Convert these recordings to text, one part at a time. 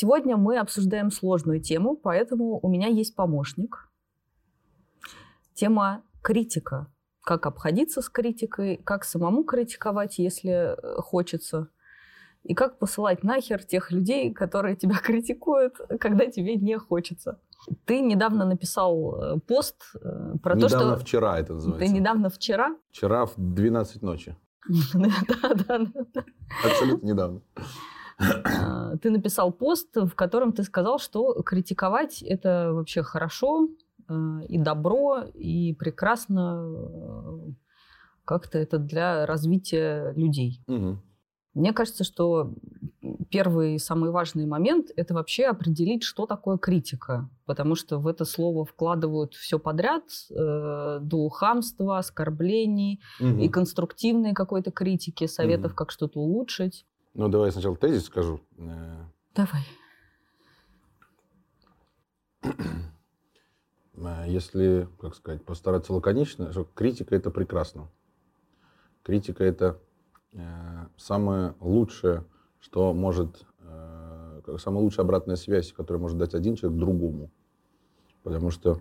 Сегодня мы обсуждаем сложную тему, поэтому у меня есть помощник. Тема критика. Как обходиться с критикой, как самому критиковать, если э, хочется, и как посылать нахер тех людей, которые тебя критикуют, когда тебе не хочется. Ты недавно написал э, пост э, про недавно то, что... Недавно вчера это называется. Ты недавно вчера? Вчера в 12 ночи. Да, да, да. Абсолютно недавно. А, ты написал пост, в котором ты сказал, что критиковать это вообще хорошо э, и добро, и прекрасно как-то это для развития людей. Угу. Мне кажется, что первый самый важный момент – это вообще определить, что такое критика. Потому что в это слово вкладывают все подряд, э, до хамства, оскорблений угу. и конструктивной какой-то критики, советов, угу. как что-то улучшить. Ну, давай сначала тезис скажу. Давай. Э, если, как сказать, постараться лаконично, что критика – это прекрасно. Критика – это Э, самое лучшее, что может, э, самая лучшая обратная связь, которую может дать один человек другому. Потому что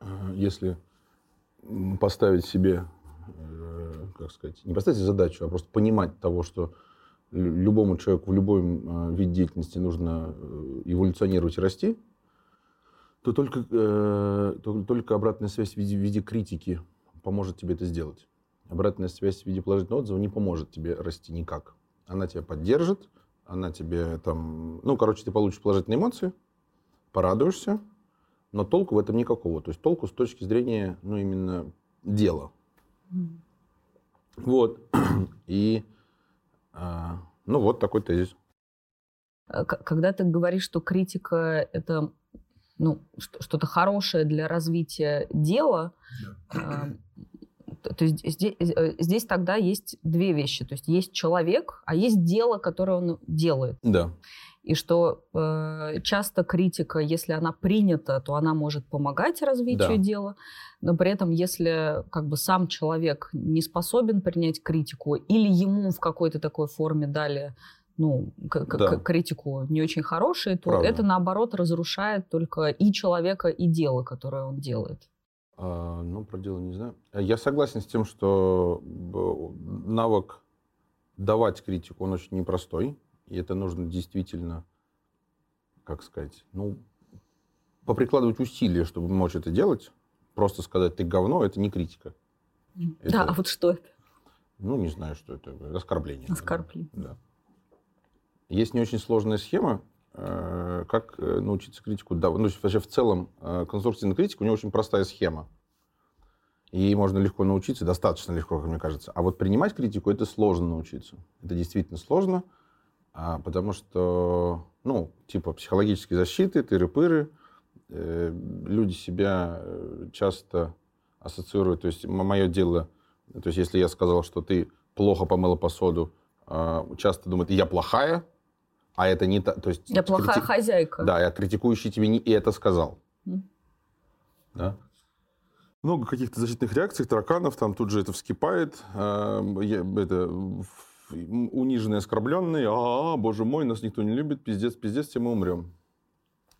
э, если поставить себе, как сказать, не поставить задачу, а просто понимать того, что любому человеку в любом виде деятельности нужно эволюционировать и расти, то только, то только обратная связь в виде, в виде критики поможет тебе это сделать обратная связь в виде положительного отзыва не поможет тебе расти никак. Она тебя поддержит, она тебе там... Ну, короче, ты получишь положительные эмоции, порадуешься, но толку в этом никакого. То есть толку с точки зрения, ну, именно дела. Вот. И, а, ну, вот такой тезис. А когда ты говоришь, что критика — это ну, что-то хорошее для развития дела, yeah. То есть здесь, э, здесь тогда есть две вещи. То есть есть человек, а есть дело, которое он делает. Да. И что э, часто критика, если она принята, то она может помогать развитию да. дела, но при этом, если как бы сам человек не способен принять критику, или ему в какой-то такой форме дали ну, да. критику не очень хорошие, то Правда. это наоборот разрушает только и человека, и дело, которое он делает. А, ну, про дело не знаю. Я согласен с тем, что навык давать критику, он очень непростой. И это нужно действительно, как сказать, ну, поприкладывать усилия, чтобы мочь это делать. Просто сказать, ты говно, это не критика. Да, это, а вот что это? Ну, не знаю, что это. Оскорбление. Оскорбление. Да. Есть не очень сложная схема, Э, как э, научиться критику? Да, ну, вообще в целом э, конструктивная критика, у нее очень простая схема. И можно легко научиться, достаточно легко, как мне кажется. А вот принимать критику, это сложно научиться. Это действительно сложно, а, потому что, ну, типа психологические защиты, тыры-пыры, э, люди себя часто ассоциируют. То есть мое дело, то есть если я сказал, что ты плохо помыла посуду, э, часто думают, я плохая, а это не то, то есть... Я плохая крити... хозяйка. Да, я критикующий тебе не это сказал. Mm. Да? Много каких-то защитных реакций, тараканов, там тут же это вскипает, э, это униженные, оскорбленные, а, -а, боже мой, нас никто не любит, пиздец, пиздец, все мы умрем.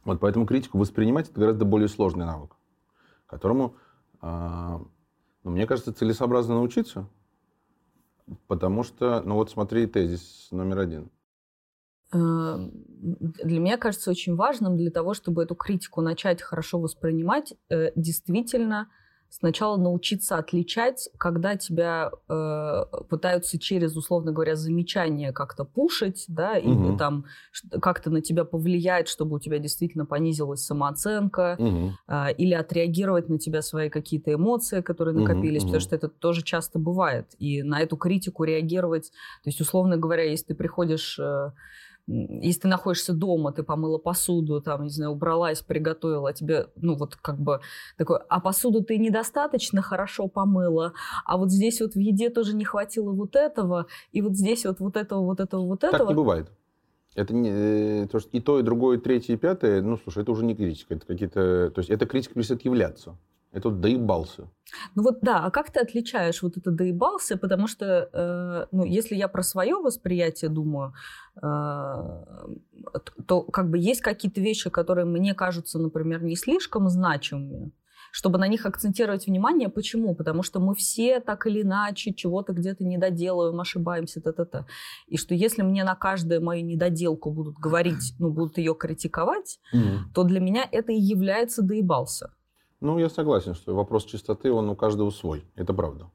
Вот поэтому критику воспринимать это гораздо более сложный навык, которому, э, ну, мне кажется, целесообразно научиться, потому что, ну вот смотри, тезис номер один – Эм, для меня кажется очень важным для того, чтобы эту критику начать хорошо воспринимать, э, действительно сначала научиться отличать, когда тебя э, пытаются через, условно говоря, замечания как-то пушить, да, угу. или там как-то на тебя повлиять, чтобы у тебя действительно понизилась самооценка, угу. э, или отреагировать на тебя свои какие-то эмоции, которые накопились, угу, потому что это тоже часто бывает. И на эту критику реагировать, то есть, условно говоря, если ты приходишь... Э, если ты находишься дома, ты помыла посуду, там, не знаю, убралась, приготовила, а тебе, ну, вот как бы такой, а посуду ты недостаточно хорошо помыла, а вот здесь вот в еде тоже не хватило вот этого, и вот здесь вот вот этого, вот этого, вот этого. Так не бывает. Это не, э, то, что и то, и другое, и третье, и пятое, ну, слушай, это уже не критика, это какие-то, то есть эта критика перестает являться. Это вот доебался. Ну вот да, а как ты отличаешь вот это доебался? Потому что, э, ну, если я про свое восприятие думаю, э, то как бы есть какие-то вещи, которые мне кажутся, например, не слишком значимыми, чтобы на них акцентировать внимание. Почему? Потому что мы все так или иначе чего-то где-то не доделываем, ошибаемся, та-та-та. И что если мне на каждую мою недоделку будут говорить, ну, будут ее критиковать, mm-hmm. то для меня это и является доебался. Ну, я согласен, что вопрос чистоты, он у каждого свой. Это правда.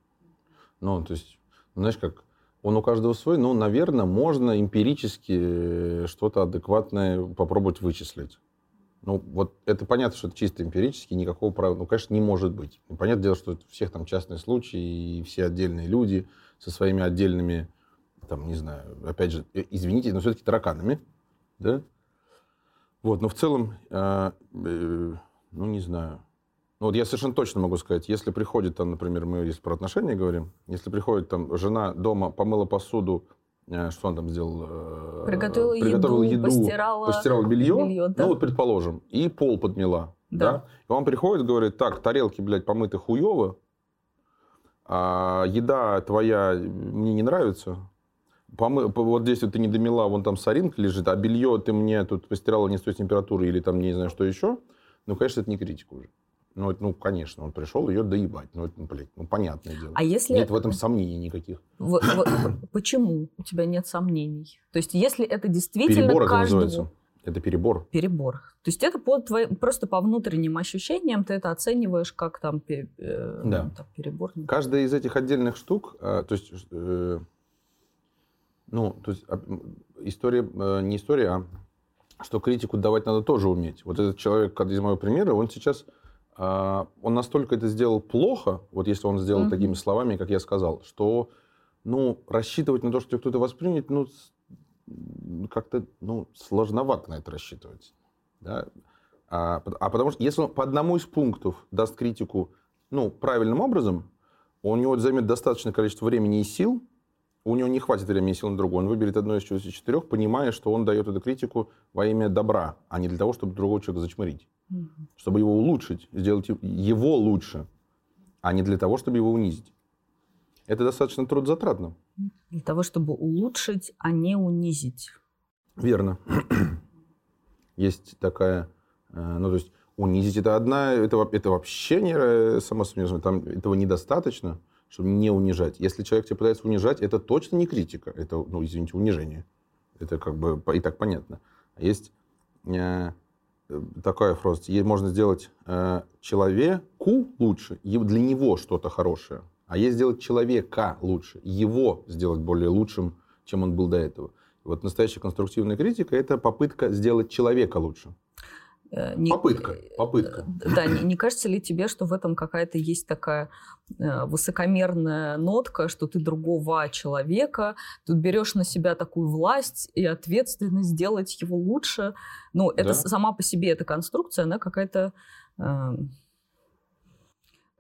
Ну, то есть, знаешь, как он у каждого свой, ну, наверное, можно эмпирически что-то адекватное попробовать вычислить. Ну, вот это понятно, что это чисто эмпирически, никакого права, ну, конечно, не может быть. Ну, понятное дело, что у всех там частные случаи, и все отдельные люди со своими отдельными, там, не знаю, опять же, э, извините, но все-таки тараканами, да? Вот, но в целом, э, э, ну, не знаю. Ну, вот я совершенно точно могу сказать, если приходит там, например, мы если про отношения говорим, если приходит там жена дома, помыла посуду, Э, что он там сделал? Э, приготовила, Приготовила еду, еду постирала, постирала белье, белье да. ну вот предположим, и пол подмела. Да. да. И он приходит, говорит, так, тарелки, блядь, помыты хуево, а еда твоя мне не нравится, Помы... вот здесь вот ты не домела, вон там соринка лежит, а белье ты мне тут постирала не с той температуры или там не знаю что еще, ну, конечно, это не критика уже. Ну, ну, конечно, он пришел ее доебать. Ну, это, ну, блядь, ну, понятное дело. А если... Нет в этом сомнений никаких. В, в, почему у тебя нет сомнений? То есть, если это действительно перебор каждому... это называется. Это перебор. Перебор. То есть, это по твоим, просто по внутренним ощущениям ты это оцениваешь как там, э, да. там перебор. Каждая из этих отдельных штук, э, то есть, э, ну, то есть, история, э, не история, а что критику давать надо тоже уметь. Вот этот человек, из моего примера, он сейчас он настолько это сделал плохо, вот если он сделал mm-hmm. такими словами, как я сказал, что ну, рассчитывать на то, что кто-то воспринят, ну, как-то ну, сложновато на это рассчитывать. Да? А, а потому что если он по одному из пунктов даст критику ну, правильным образом, у него займет достаточное количество времени и сил, у него не хватит времени сил на другое. Он выберет одно из четырех, понимая, что он дает эту критику во имя добра, а не для того, чтобы другого человека зачмырить чтобы его улучшить, сделать его лучше, а не для того, чтобы его унизить. Это достаточно трудозатратно. Для того, чтобы улучшить, а не унизить. Верно. Есть такая, э, ну то есть унизить это одна, это, это вообще не э, само собой, там этого недостаточно, чтобы не унижать. Если человек тебя пытается унижать, это точно не критика, это, ну извините, унижение. Это как бы и так понятно. Есть э, такая фраза. Можно сделать э, человеку лучше, для него что-то хорошее. А есть сделать человека лучше, его сделать более лучшим, чем он был до этого. Вот настоящая конструктивная критика – это попытка сделать человека лучше. Э, не, попытка, попытка. Э, да, не, не кажется ли тебе, что в этом какая-то есть такая э, высокомерная нотка, что ты другого человека, тут берешь на себя такую власть и ответственность сделать его лучше. Ну, это да? сама по себе эта конструкция, она какая-то... Э,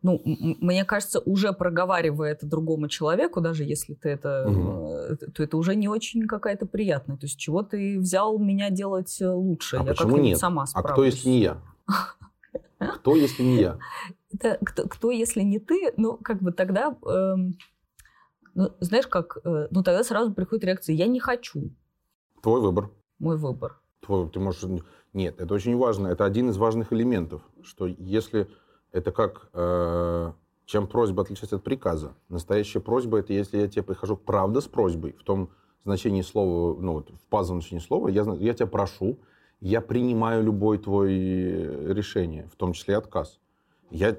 ну, мне кажется, уже проговаривая это другому человеку, даже если ты это, угу. то это уже не очень какая-то приятная. То есть, чего ты взял меня делать э, лучше? А я почему нет? сама справлюсь. А кто, если не я? Кто, если не я? Это, кто, кто, если не ты? Ну, как бы тогда, э, ну, знаешь, как, э, ну, тогда сразу приходит реакция, я не хочу. Твой выбор. Мой выбор. Твой, ты можешь... Нет, это очень важно. Это один из важных элементов, что если это как, э, чем просьба отличается от приказа. Настоящая просьба – это если я тебе прихожу правда с просьбой, в том значении слова, ну вот в пазовом значении слова, я, я тебя прошу, я принимаю любой твой э, решение, в том числе отказ. Я,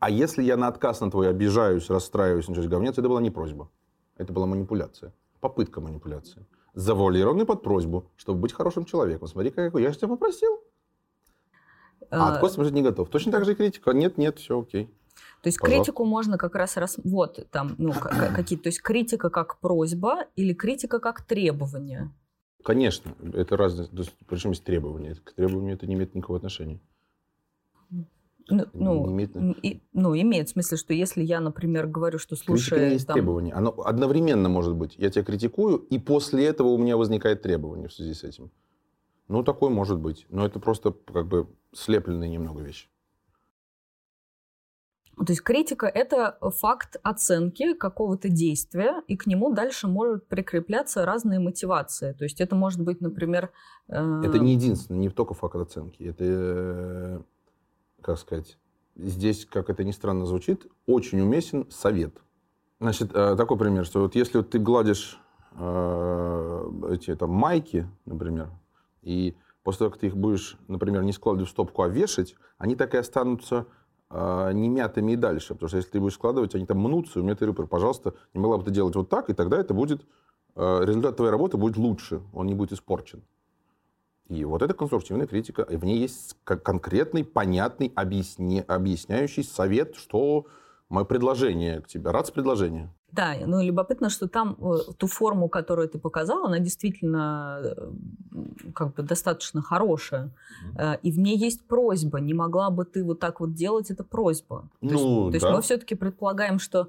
а если я на отказ на твой обижаюсь, расстраиваюсь, начинаю говнец, это была не просьба. Это была манипуляция. Попытка манипуляции. Завуалированный под просьбу, чтобы быть хорошим человеком. Смотри, какой я же тебя попросил. А откос может не готов. Точно так же и критика. Нет, нет, все окей. То есть Пожалуйста. критику можно как раз раз вот там ну какие то есть критика как просьба или критика как требование. Конечно, это разные. Причем есть требования. К требованию это не имеет никакого отношения. Ну, ну, имеет... И, ну, имеет в смысле, что если я, например, говорю, что слушай... Критика есть там... требование. Оно одновременно может быть. Я тебя критикую, и после этого у меня возникает требование в связи с этим. Ну, такое может быть. Но это просто как бы слепленные немного вещи. То есть критика — это факт оценки какого-то действия, и к нему дальше может прикрепляться разные мотивации. То есть это может быть, например... Э... Это не единственное, не только факт оценки. Это, э, как сказать, здесь, как это ни странно звучит, очень уместен совет. Значит, э, такой пример, что вот если вот ты гладишь э, эти там майки, например, и после того, как ты их будешь, например, не складывать в стопку, а вешать, они так и останутся э, не мятыми и дальше. Потому что если ты будешь складывать, они там мнутся, у меня ты пожалуйста, не могла бы ты делать вот так, и тогда это будет, э, результат твоей работы будет лучше, он не будет испорчен. И вот эта конструктивная критика, и в ней есть конкретный, понятный, объясни, объясняющий совет, что мое предложение к тебе. Рад с предложения. Да, ну любопытно, что там э, ту форму, которую ты показал, она действительно э, как бы достаточно хорошая. Mm-hmm. И в ней есть просьба. Не могла бы ты вот так вот делать, это просьба. Ну, то есть, да. то есть мы все-таки предполагаем, что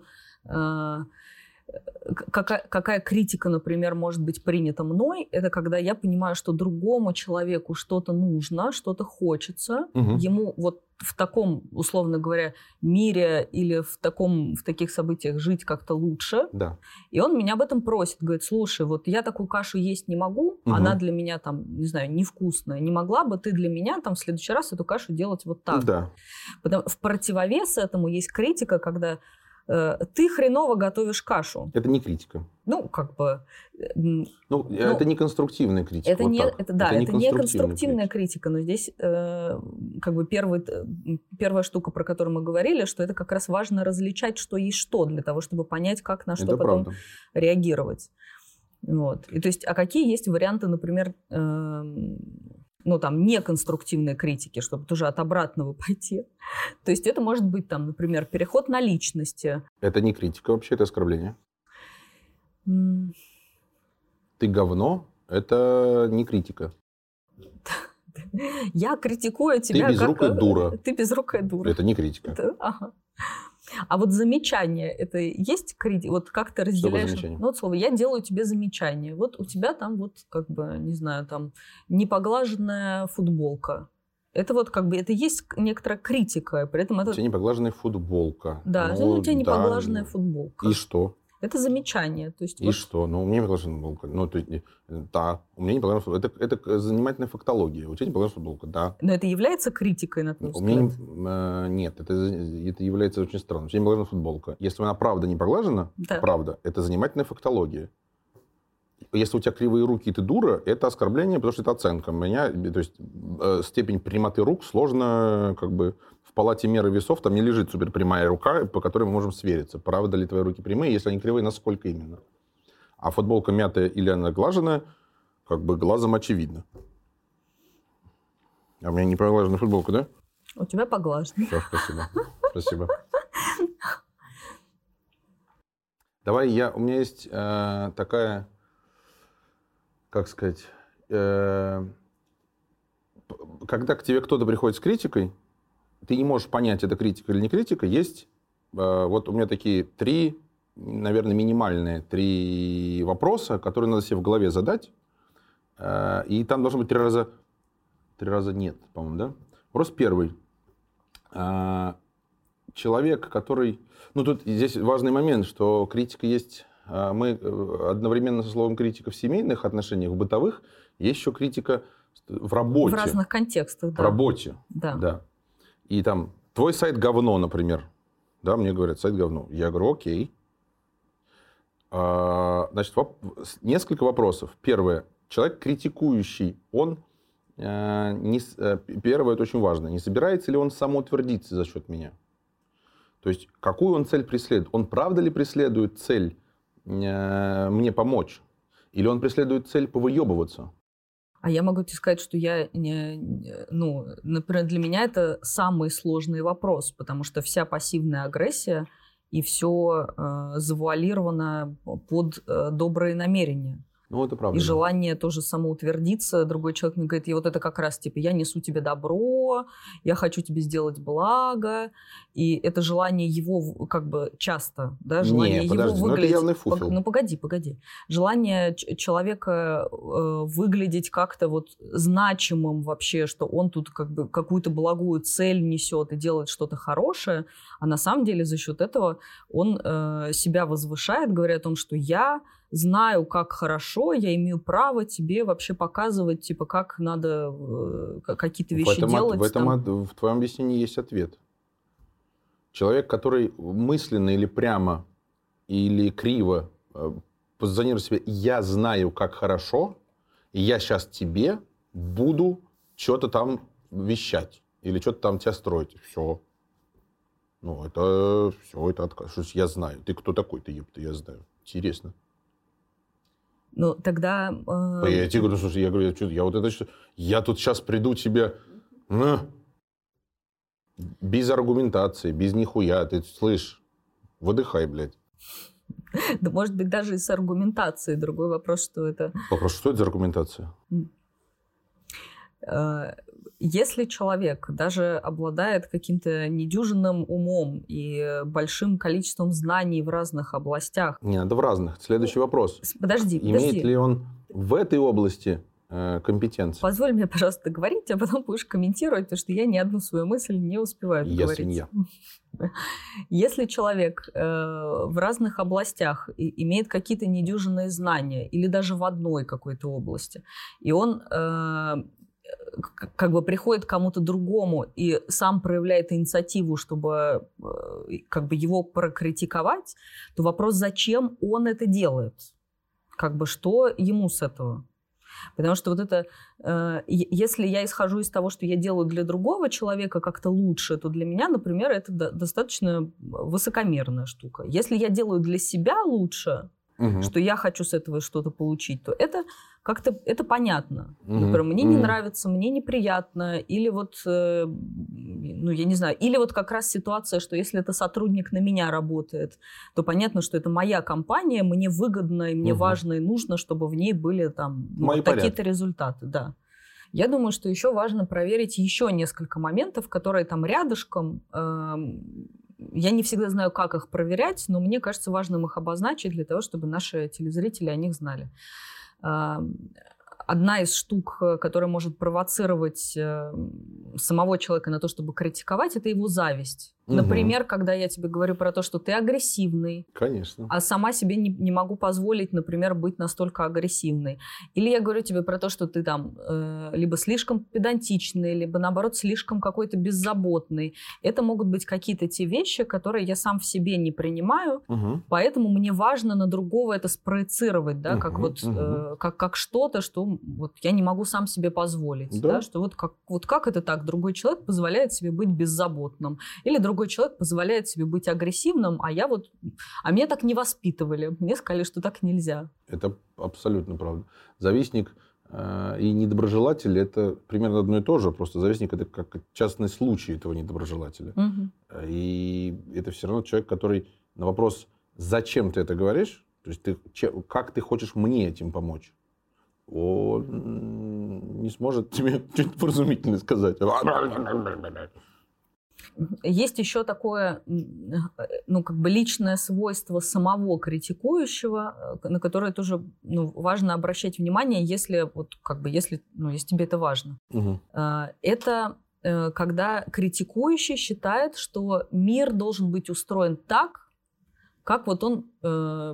какая, какая критика, например, может быть принята мной, это когда я понимаю, что другому человеку что-то нужно, что-то хочется, угу. ему вот в таком, условно говоря, мире или в, таком, в таких событиях жить как-то лучше. Да. И он меня об этом просит. Говорит, слушай, вот я такую кашу есть не могу, угу. она для меня там, не знаю, невкусная. Не могла бы ты для меня там в следующий раз эту кашу делать вот так? Да. Потому, в противовес этому есть критика, когда ты хреново готовишь кашу. Это не критика. Ну, как бы... Э, ну, ну это не конструктивная критика. Это вот не, это, да, это, это не конструктивная критика. критика, но здесь э, как бы первый, э, первая штука, про которую мы говорили, что это как раз важно различать, что есть что, для того, чтобы понять, как на что это потом правда. реагировать. Вот. И то есть, а какие есть варианты, например, э, ну, там, неконструктивной критики, чтобы тоже от обратного пойти. То есть это может быть, там, например, переход на личности. Это не критика вообще, это оскорбление. Mm. Ты говно, это не критика. Я критикую тебя Ты безрукая как... дура. Ты безрукая дура. Это не критика. Это... Ага. А вот замечание, это есть критика? Вот как ты разделяешь? замечание? Ну, вот слово, я делаю тебе замечание. Вот у тебя там вот, как бы, не знаю, там, непоглаженная футболка. Это вот как бы, это есть некоторая критика, при этом это... У тебя непоглаженная футболка. Да, ну, у тебя непоглаженная да. футболка. И что? Это замечание. То есть и вот... что? Ну, меня не положена футболка. Ну, то есть, да, у меня не положена футболка. Это, это занимательная фактология. У тебя не положена футболка, да. Но это является критикой, на твой У меня э, нет, это, это является очень странным. У тебя не поглажена футболка. Если она правда не поглажена, да. правда, это занимательная фактология. Если у тебя кривые руки и ты дура, это оскорбление, потому что это оценка. Меня, то есть э, степень прямоты рук сложно как бы палате меры весов там не лежит суперпрямая рука, по которой мы можем свериться. Правда ли твои руки прямые, если они кривые, насколько именно. А футболка мятая или она глаженная, как бы глазом очевидно. А у меня не поглаженная футболка, да? У тебя поглаженная. Все, спасибо. Спасибо. Давай я... У меня есть э, такая, как сказать, э, когда к тебе кто-то приходит с критикой, ты не можешь понять, это критика или не критика, есть э, вот у меня такие три, наверное, минимальные три вопроса, которые надо себе в голове задать. Э, и там должно быть три раза... Три раза нет, по-моему, да? Вопрос первый. Э, человек, который... Ну, тут здесь важный момент, что критика есть... Мы одновременно со словом критика в семейных отношениях, в бытовых, есть еще критика в работе. В разных контекстах, да. В работе, да. да и там твой сайт говно, например. Да, мне говорят, сайт говно. Я говорю, окей. А, значит, воп- несколько вопросов. Первое. Человек критикующий, он э, не, э, первое, это очень важно, не собирается ли он самоутвердиться за счет меня? То есть, какую он цель преследует? Он правда ли преследует цель э, мне помочь? Или он преследует цель повыебываться? А я могу тебе сказать, что я, не, ну, например, для меня это самый сложный вопрос, потому что вся пассивная агрессия и все э, завуалировано под э, добрые намерения. Ну, это правда. И желание тоже самоутвердиться. Другой человек мне говорит, и вот это как раз, типа, я несу тебе добро, я хочу тебе сделать благо. И это желание его, как бы, часто, да, желание Не, его подожди, ну это выглядеть... явный фуфел. Ну, погоди, погоди. Желание человека э, выглядеть как-то вот значимым вообще, что он тут как бы какую-то благую цель несет и делает что-то хорошее, а на самом деле за счет этого он э, себя возвышает, говоря о том, что я знаю, как хорошо, я имею право тебе вообще показывать, типа, как надо э, какие-то В вещи этом, от- делать. в, этом там. в твоем объяснении есть ответ. Человек, который мысленно или прямо, или криво э, позиционирует себя, я знаю, как хорошо, и я сейчас тебе буду что-то там вещать, или что-то там тебя строить. Все. Ну, это все, это отказ. Я знаю. Ты кто такой? Ты, еб, я знаю. Интересно. Ну, тогда... э, Я тебе говорю, слушай, я говорю, я, чё- я вот это что, я тут сейчас приду тебе, на, без аргументации, без нихуя, ты слышь, выдыхай, блядь. Да, может быть, даже и с аргументацией. Другой вопрос, что это... Вопрос, что это за аргументация? Э, Если человек даже обладает каким-то недюжинным умом и большим количеством знаний в разных областях... Не, надо в разных. Следующий вопрос. Подожди, Имеет подожди. ли он в этой области э, компетенции? Позволь мне, пожалуйста, говорить, а потом будешь комментировать, потому что я ни одну свою мысль не успеваю Я говорить. свинья. Если человек э, в разных областях имеет какие-то недюжинные знания или даже в одной какой-то области, и он э, как бы приходит к кому-то другому и сам проявляет инициативу, чтобы э, как бы его прокритиковать, то вопрос, зачем он это делает? Как бы что ему с этого? Потому что вот это, э, если я исхожу из того, что я делаю для другого человека как-то лучше, то для меня, например, это до- достаточно высокомерная штука. Если я делаю для себя лучше, Мгм. что я хочу с этого что-то получить, то это как-то это понятно. Мгм. Например, мне не Мгм. нравится, мне неприятно, или вот, э, ну я не знаю, или вот как раз ситуация, что если это сотрудник на меня работает, то понятно, что это моя компания, мне выгодно и мне Мгм. важно и нужно, чтобы в ней были там ну, вот такие-то результаты, да. Я думаю, что еще важно проверить еще несколько моментов, которые там рядышком. эм, Я не всегда знаю, как их проверять, но мне кажется важным их обозначить для того, чтобы наши телезрители о них знали. Одна из штук, э, которая может провоцировать э, самого человека на то, чтобы критиковать, это его зависть. Например, когда я тебе говорю про то, что ты агрессивный, Конечно. а сама себе не, не могу позволить, например, быть настолько агрессивной. Или я говорю тебе про то, что ты там э, либо слишком педантичный, либо наоборот слишком какой-то беззаботный. Это могут быть какие-то те вещи, которые я сам в себе не принимаю, Мгм. поэтому мне важно на другого это спроецировать, да, как Мгм, вот мгм. э, как, как что-то, что вот я не могу сам себе позволить, Да. да, что вот как, вот как это так, другой человек позволяет себе быть беззаботным, или другой человек позволяет себе быть агрессивным, а я вот, а меня так не воспитывали, мне сказали, что так нельзя. Это абсолютно правда. Завистник э, и недоброжелатель это примерно одно и то же, просто завистник это как частный случай этого недоброжелателя. Мгм. И это все равно человек, который на вопрос, зачем ты это говоришь, то есть ты, как ты хочешь мне этим помочь, он не сможет тебе что-нибудь вразумительное сказать. Есть еще такое, э, ну, как бы личное свойство самого критикующего, э, на которое тоже ну, важно обращать внимание, если, вот, как бы, если, ну, если тебе это важно. Э, Это э, когда критикующий считает, что мир должен быть устроен так, как вот он э,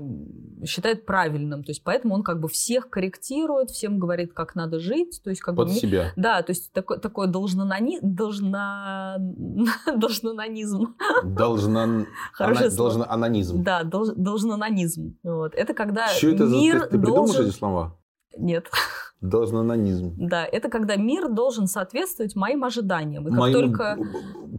считает правильным. То есть поэтому он как бы всех корректирует, всем говорит, как надо жить. То есть как бы Под ми- себя. да, то есть такой, такой должнонони... должно... должнононизм. Должна, Хорошее ана- анонизм. Да, долж- должнононизм. Вот. Это когда Что это за... мир Ты, ты придумал должен... эти слова? Нет. Должнононизм. Да, это когда мир должен соответствовать моим ожиданиям. И как Моим только...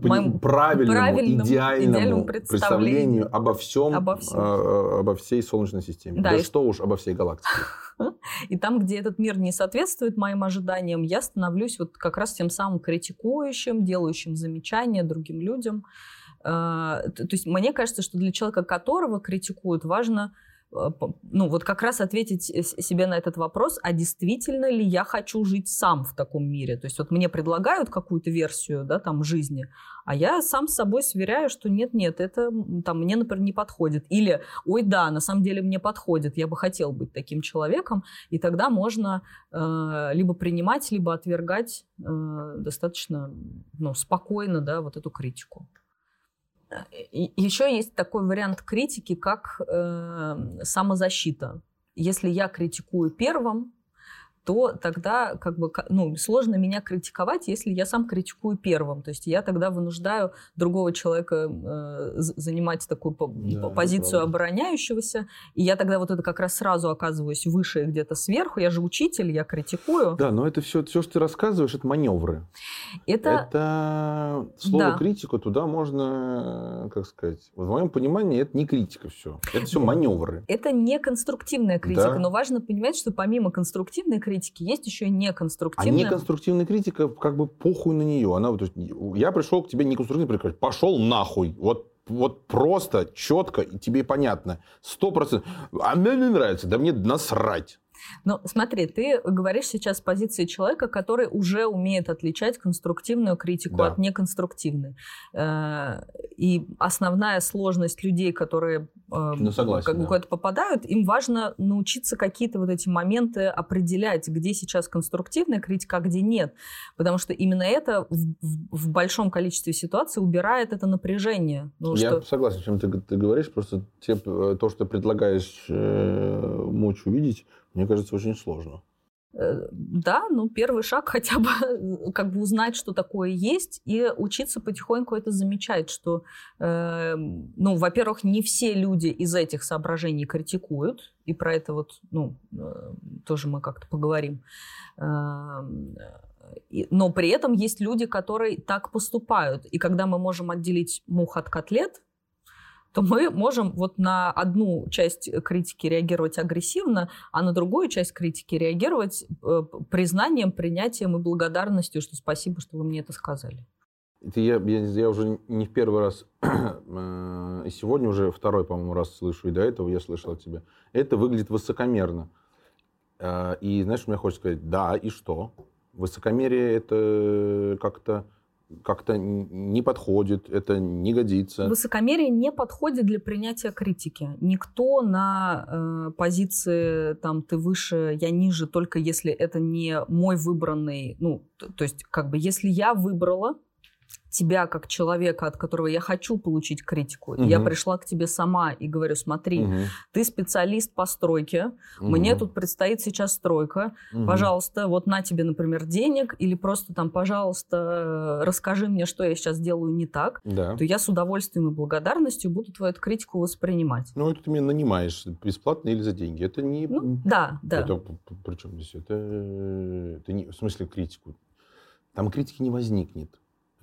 моим правильному, правильному, идеальному, идеальному представлению представлению обо всем, обо всем. э, обо всей Солнечной системе. Да, Да, и- что уж обо всей галактике. И там, где этот мир не соответствует моим ожиданиям, я становлюсь вот как раз тем самым критикующим, делающим замечания другим людям. А, То есть мне кажется, что для человека, которого критикуют, важно ну, вот как раз ответить себе на этот вопрос, а действительно ли я хочу жить сам в таком мире? То есть вот мне предлагают какую-то версию, да, там, жизни, а я сам с собой сверяю, что нет-нет, это там мне, например, не подходит. Или, ой, да, на самом деле мне подходит, я бы хотел быть таким человеком, и тогда можно э, либо принимать, либо отвергать э, достаточно ну, спокойно, да, вот эту критику. Еще есть такой вариант критики, как э, самозащита. Если я критикую первым, то тогда как бы ну, сложно меня критиковать, если я сам критикую первым. То есть я тогда вынуждаю другого человека э, занимать такую по да, позицию обороняющегося, и я тогда вот это как раз сразу оказываюсь выше где-то сверху. Я же учитель, я критикую. Да, но это все, все, что ты рассказываешь, это маневры. Это, это слово да. критика туда можно, как сказать, в моем понимании это не критика все, это все маневры. Это не конструктивная критика, да. но важно понимать, что помимо конструктивной критики критики, есть еще и неконструктивная. А неконструктивная критика, как бы похуй на нее. Она, то есть, я пришел к тебе неконструктивно прикрыть, пошел нахуй. Вот вот просто, четко, и тебе понятно. Сто процентов. А мне не нравится, да мне насрать. Ну, смотри, ты говоришь сейчас с позиции человека, который уже умеет отличать конструктивную критику да. от неконструктивной. Э, и основная сложность людей, которые э, ну, согласен, как бы да. куда-то попадают, им важно научиться какие-то вот эти моменты определять, где сейчас конструктивная критика, а где нет. Потому что именно это в, в большом количестве ситуаций убирает это напряжение. Ну, Я что... согласен, чем ты, ты говоришь. Просто те, э, то, что предлагаешь э, мочь увидеть, мне кажется, очень сложно. Э, да, ну первый шаг хотя бы э, как бы узнать, что такое есть, и учиться потихоньку это замечать, что, э, ну, во-первых, не все люди из этих соображений критикуют, и про это вот, ну, э, тоже мы как-то поговорим. Э, но при этом есть люди, которые так поступают, и когда мы можем отделить мух от котлет, то мы можем вот на одну часть критики реагировать агрессивно, а на другую часть критики реагировать э, признанием, принятием и благодарностью, что спасибо, что вы мне это сказали. Это я, я, я уже не в первый раз, э, и сегодня уже второй, по-моему, раз слышу, и до этого я слышал от тебя. Это выглядит высокомерно. Э, и знаешь, мне хочется сказать, да, и что? Высокомерие это как-то как-то не подходит, это не годится. Высокомерие не подходит для принятия критики. Никто на э, позиции там ты выше, я ниже, только если это не мой выбранный, ну то, то есть как бы если я выбрала тебя как человека, от которого я хочу получить критику. Угу. Я пришла к тебе сама и говорю, смотри, угу. ты специалист по стройке, угу. мне тут предстоит сейчас стройка, угу. пожалуйста, вот на тебе, например, денег, или просто там, пожалуйста, расскажи мне, что я сейчас делаю не так, да. то я с удовольствием и благодарностью буду твою критику воспринимать. Ну, это ты меня нанимаешь бесплатно или за деньги. Это не... Ну, да, да. Это, причем здесь? Это, это не, в смысле критику. Там критики не возникнет.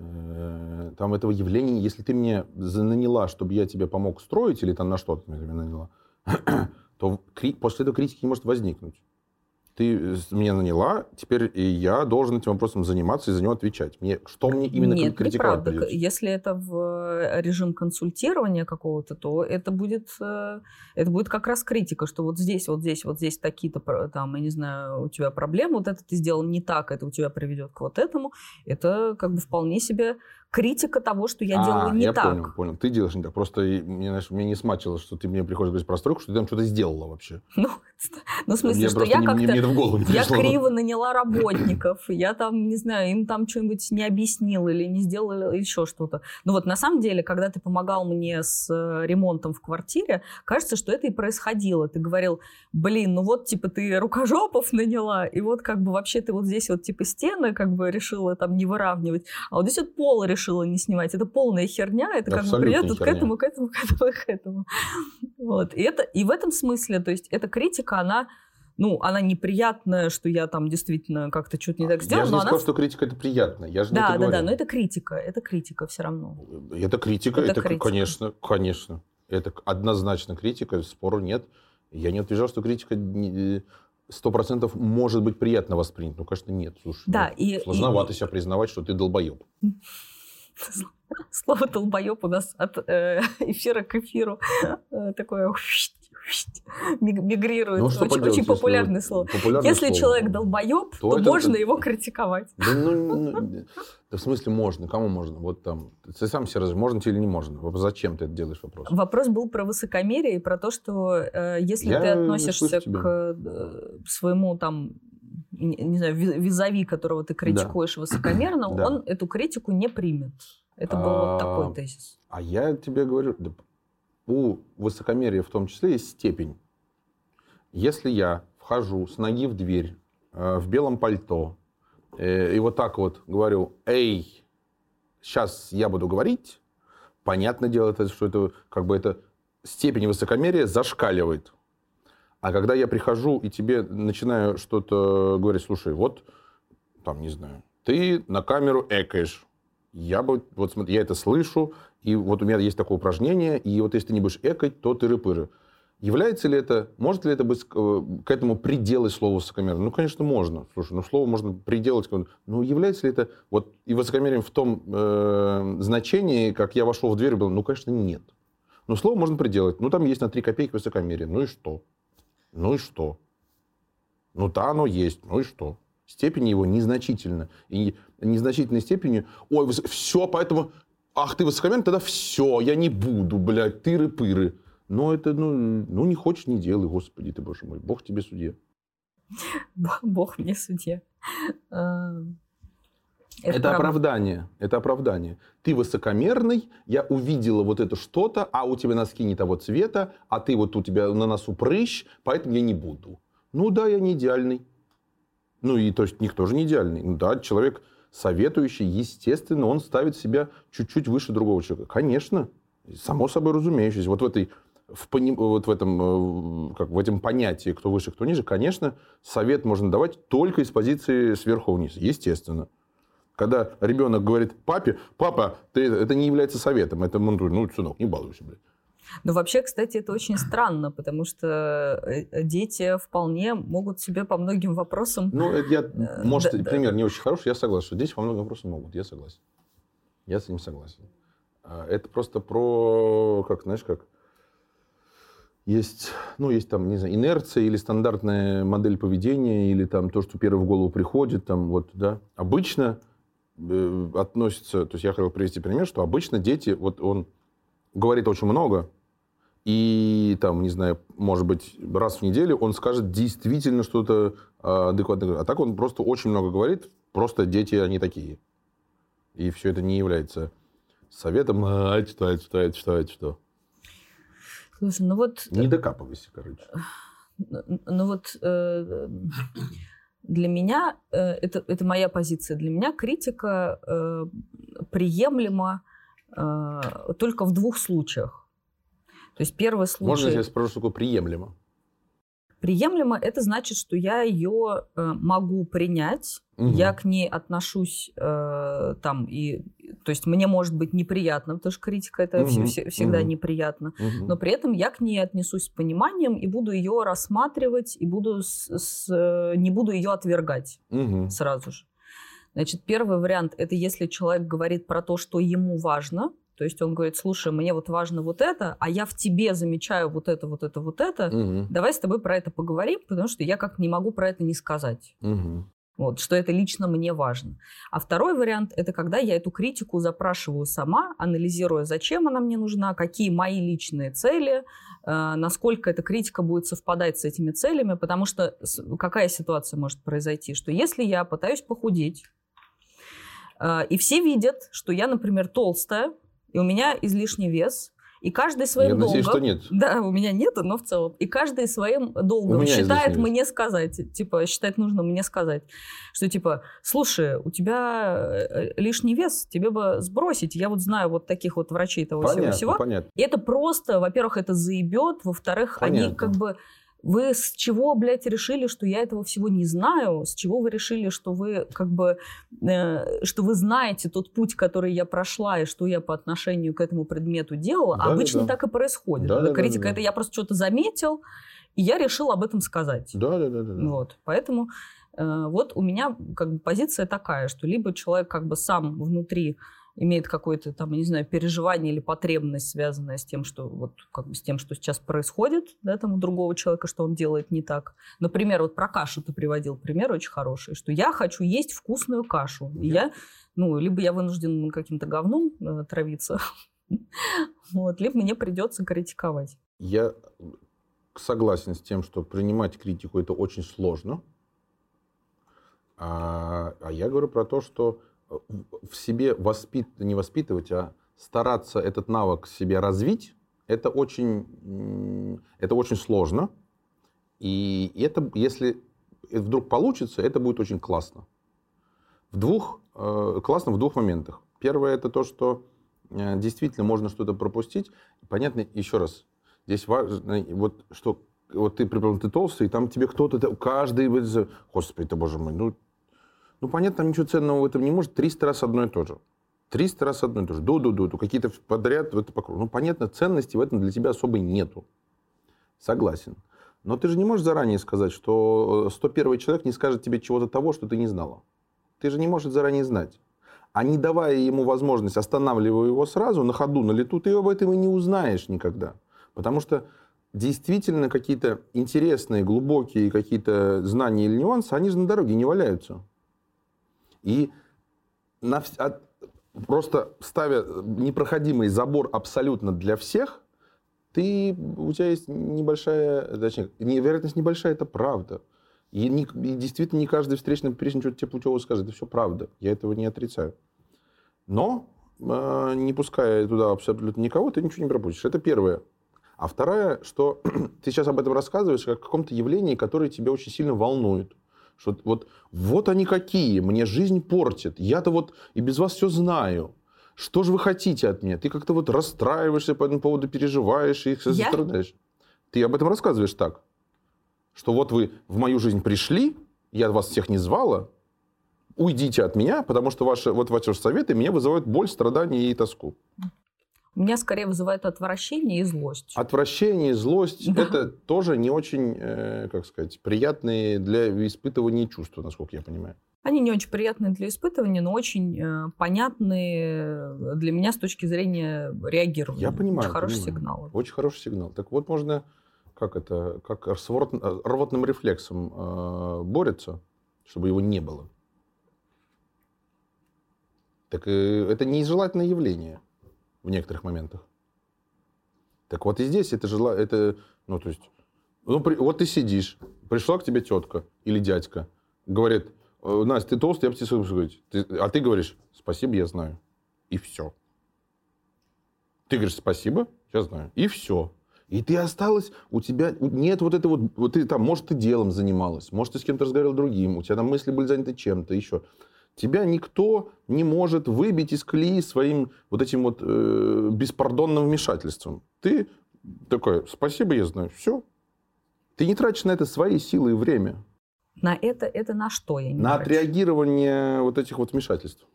Э, там этого явления, если ты мне наняла, чтобы я тебе помог строить, или там на что ты меня наняла, то после этого критики не может возникнуть ты меня наняла, теперь я должен этим вопросом заниматься и за него отвечать. Мне, что мне именно Нет, критиковать неправда. Придется? Если это в э, режим консультирования какого-то, то это будет, э, это будет как раз критика, что вот здесь, вот здесь, вот здесь такие-то, там, я не знаю, у тебя проблемы, вот это ты сделал не так, это у тебя приведет к вот этому. Это как бы вполне себе критика того, что я а, делаю не я так. понял, понял. Ты делаешь не так. Просто мне, знаешь, мне не смачило, что ты мне приходишь говорить про стройку, что ты там что-то сделала вообще. Ну, ну в смысле, мне что я как-то... Я криво наняла работников, я там, не знаю, им там что-нибудь не объяснила или не сделала еще что-то. Ну вот на самом деле, когда ты помогал мне с э, ремонтом в квартире, кажется, что это и происходило. Ты говорил, блин, ну вот, типа, ты рукожопов наняла, и вот как бы вообще ты вот здесь вот, типа, стены как бы решила там не выравнивать, а вот здесь вот пол решила решила не снимать. Это полная херня, это как бы придет к этому, к этому, к этому, к этому. Вот. И, это, и в этом смысле, то есть эта критика, она ну, она неприятная, что я там действительно как-то что-то не так сделал. Я же не сказал, она... что критика это приятно. Я же да, да, да, но это критика, это критика все равно. Это критика, это, это критика. конечно, конечно. Это однозначно критика, спору нет. Я не утверждал, что критика сто процентов может быть приятно воспринята. Ну, конечно, нет. Слушай, да, ну, и, сложновато и... себя признавать, что ты долбоеб. Слово «долбоеб» у нас от э, эфира к эфиру э, такое мигрирует. Ну, что очень, поделать, очень популярное слово. популярное Если слово. человек долбоеб, То то, это- можно это- его критиковать. Да, ну, ну, да в смысле можно? Кому можно? Вот там, ты сам себе разве можно тебе или не можно? Зачем ты это делаешь вопрос? Вопрос был про высокомерие и про то, что э, если Я ты относишься к э, своему там не, знаю, ви- визави, которого ты критикуешь высокомерно, Да. он эту критику не примет. Это был А, вот такой тезис. А я тебе говорю, да, у высокомерия в том числе есть степень. Если я вхожу с ноги в дверь э, в белом пальто э, и вот так вот говорю, эй, сейчас я буду говорить, понятное дело, что это как бы это степень высокомерия зашкаливает. А когда я прихожу и тебе начинаю что-то говорить, слушай, вот, там, не знаю, ты на камеру экаешь. Я бы, вот смотри, я это слышу, и вот у меня есть такое упражнение, и вот если ты не будешь экать, то ты рыпыры. Является ли это, может ли это быть э, к этому приделать слово высокомерно? Ну, конечно, можно. Слушай, ну, слово можно приделать. Ну, является ли это вот и высокомерием в том э, значении, как я вошел в дверь и был? Ну, конечно, нет. Но слово можно приделать. Ну, там есть на 3 копейки высокомерие. Ну и что? Ну и что? Ну, да, оно есть. Ну и что? Степень его незначительна. И незначительной степени, ой, все, поэтому, ах, ты высокомерный, тогда все, я не буду, блядь, тыры-пыры. Но это, ну, ну, не хочешь, не делай, господи ты, боже мой, бог тебе судья. Бог мне судья. Это, правда. оправдание, это оправдание. Ты высокомерный, я увидела вот это что-то, а у тебя носки не того цвета, а ты вот у тебя на носу прыщ, поэтому я не буду. Ну да, я не идеальный. Ну и то есть никто же не идеальный. Ну да, человек советующий, естественно, он ставит себя чуть-чуть выше другого человека. Конечно, само собой разумеющееся. Вот в этой в, пони- вот в этом, э, как в этом понятии, кто выше, кто ниже, конечно, совет можно давать только из позиции сверху вниз, естественно. Когда ребенок говорит папе, папа, ты, это не является советом, это ну, ну, сынок, не балуйся, блядь. Ну, вообще, кстати, это очень странно, потому что э, дети вполне могут себе по многим вопросам... Ну, это я, Э, может, да, пример не очень хороший, я согласен, что здесь во многом вопросам могут, я согласен. Я с этим согласен. А, Это просто про, как, знаешь, как, есть, ну, есть там, не знаю, инерция или стандартная модель поведения, или там то, что первое в голову приходит, там, вот, да. Обычно э, относится, то есть я хотел привести пример, что обычно дети, вот он говорит очень много, и там, не знаю, может быть, раз в неделю он скажет действительно что-то а, адекватное. А так он просто очень много говорит, просто дети, они такие. И все это не является советом, а, что, это что, это что, это что. Слушай, ну вот... Не докапывайся, короче. Ну вот э, для меня, э, это, это моя позиция, для меня критика э, приемлема э, только в двух случаях. То есть первый случай... Можно я спрошу, что такое приемлемо? Приемлемо это значит, что я ее э, могу принять, Мгм. я к ней отношусь э, там и, то есть мне может быть неприятно, потому что критика это Мгм, вс- вс- всегда мгм. неприятно, Мгм. но при этом я к ней отнесусь с пониманием и буду ее рассматривать и буду с- с, э, не буду ее отвергать Мгм. сразу же. Значит, первый вариант это если человек говорит про то, что ему важно. То есть он говорит, слушай, мне вот важно вот это, а я в тебе замечаю вот это, вот это, вот это. Мгм. Давай с тобой про это поговорим, потому что я как не могу про это не сказать. Мгм. Вот, что это лично мне важно. А второй вариант – это когда я эту критику запрашиваю сама, анализируя, зачем она мне нужна, какие мои личные цели, э, насколько эта критика будет совпадать с этими целями, потому что с- какая ситуация может произойти, что если я пытаюсь похудеть, э, и все видят, что я, например, толстая, и у меня излишний вес, и каждый своим Я надеюсь, долгом... что нет. Да, у меня нет, но в целом. И каждый своим долгом считает мне сказать, типа, считает нужно мне сказать, что типа, слушай, у тебя э, лишний вес, тебе бы сбросить. Я вот знаю вот таких вот врачей того всего Понятно, всего. понятно. И это просто, во-первых, это заебет, во-вторых, они Понятно. как бы вы с чего, блядь, решили, что я этого всего не знаю? С чего вы решили, что вы как бы, э, что вы знаете тот путь, который я прошла и что я по отношению к этому предмету делала? Да-да-да. Обычно так и происходит. Да-да-да-да-да. Критика это я просто что-то заметил, и я решил об этом сказать. Да, да, да, да. да. Вот, поэтому э, вот у меня как бы позиция такая, что либо человек как бы сам внутри имеет какое-то там, не знаю, переживание или потребность, связанная с тем, что вот как бы с тем, что сейчас происходит, да, там у другого человека, что он делает не так. Например, вот про кашу ты приводил пример очень хороший, что я хочу есть вкусную кашу. И я, ну, либо я вынужден каким-то говном э, травиться, вот, либо мне придется критиковать. Я согласен с тем, что принимать критику это очень сложно. А, а я говорю про то, что в себе воспит, не воспитывать, а стараться этот навык себе развить, это очень, это очень сложно. И это, если вдруг получится, это будет очень классно. В двух, э, классно в двух моментах. Первое это то, что э, действительно можно что-то пропустить. Понятно, еще раз, здесь важно, вот что вот ты, например, ты толстый, и там тебе кто-то, каждый, господи ты, боже мой, ну, ну, понятно, там ничего ценного в этом не может. 300 раз одно и то же. 300 раз одно и то же. Ду-ду-ду, какие-то подряд в это покров. Ну, понятно, ценности в этом для тебя особой нету. Согласен. Но ты же не можешь заранее сказать, что 101 человек не скажет тебе чего-то того, что ты не знала. Ты же не можешь заранее знать. А не давая ему возможность, останавливая его сразу, на ходу, на лету, ты об этом и не узнаешь никогда. Потому что действительно какие-то интересные, глубокие какие-то знания или нюансы, они же на дороге не валяются. И на, от, просто ставя непроходимый забор абсолютно для всех, ты, у тебя есть небольшая, точнее, вероятность небольшая, это правда. И, не, и действительно не каждый встречный поперечный что-то тебе путево скажет. Это все правда. Я этого не отрицаю. Но э, не пуская туда абсолютно никого, ты ничего не пропустишь. Это первое. А второе, что ты сейчас об этом рассказываешь как о каком-то явлении, которое тебя очень сильно волнует. Что вот, вот они какие, мне жизнь портят. Я-то вот и без вас все знаю. Что же вы хотите от меня? Ты как-то вот расстраиваешься по этому поводу, переживаешь и их страдаешь. Ты об этом рассказываешь так, что вот вы в мою жизнь пришли, я вас всех не звала, уйдите от меня, потому что ваши, вот ваши советы меня вызывают боль, страдания и тоску. У меня скорее вызывает отвращение и злость. Отвращение и злость да. это тоже не очень, э, как сказать, приятные для испытывания чувства, насколько я понимаю. Они не очень приятные для испытывания, но очень э, понятные для меня с точки зрения реагирования. Я понимаю. Очень хороший понимаю. сигнал. Очень хороший сигнал. Так вот можно, как это, как с рвотным рефлексом э, борется, чтобы его не было. Так э, это нежелательное явление в некоторых моментах. Так вот и здесь это жела... это, ну, то есть, ну, при... вот ты сидишь, пришла к тебе тетка или дядька, говорит, «Э, Настя, ты толстый, я бы тебе сказать. А ты говоришь, спасибо, я знаю. И все. Ты говоришь, спасибо, я знаю. И все. И ты осталась, у тебя нет вот этого вот, вот ты там, может, ты делом занималась, может, ты с кем-то разговаривал другим, у тебя там мысли были заняты чем-то еще. Тебя никто не может выбить из колеи своим вот этим вот э, беспардонным вмешательством. Ты такой, спасибо, я знаю, все. Ты не тратишь на это свои силы и время. На это, это на что я не На трачу? отреагирование вот этих вот вмешательств.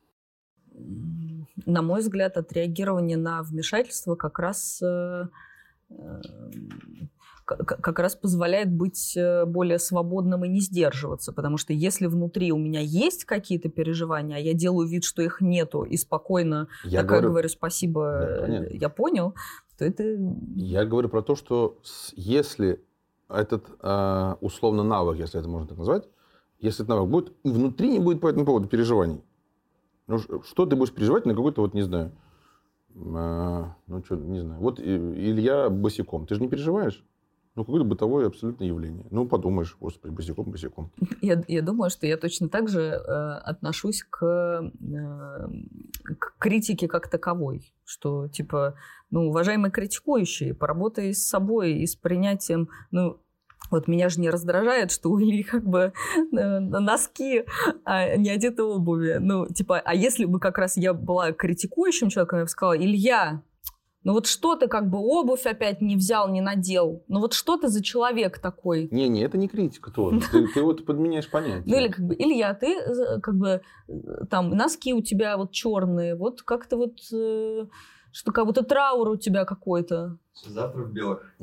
На мой взгляд, отреагирование на вмешательство как раз э, как раз позволяет быть э, более свободным и не сдерживаться. Потому что если внутри у меня есть какие-то переживания, а я делаю вид, что их нету, и спокойно я такая говорю, говорю спасибо, да, э, я понял, то это... Я говорю про то, что если этот э, условно навык, если это можно так назвать, если этот навык будет, внутри не будет по этому поводу переживаний. Ну, что ты будешь переживать на какой-то, вот, не знаю, ну, что, не знаю, вот Илья босиком. Ты же не переживаешь? Ну, какое-то бытовое абсолютно явление. Ну, подумаешь, господи, босиком, босиком. Я, я думаю, что я точно так же э, отношусь к, э, к критике как таковой. Что, типа, ну, уважаемые критикующие, поработай с собой и с принятием, ну, вот меня же не раздражает, что у Ильи как бы э, носки, а не одеты обуви. Ну, типа, а если бы как раз я была критикующим человеком, я бы сказала, Илья, ну вот что ты как бы обувь опять не взял, не надел? Ну вот что ты за человек такой? Не-не, это не критика тоже. Ты, ты вот подменяешь понятие. Ну или как бы, Илья, ты э, как бы э, там носки у тебя вот черные, вот как-то вот что как будто траур у тебя какой-то. Завтра в белых.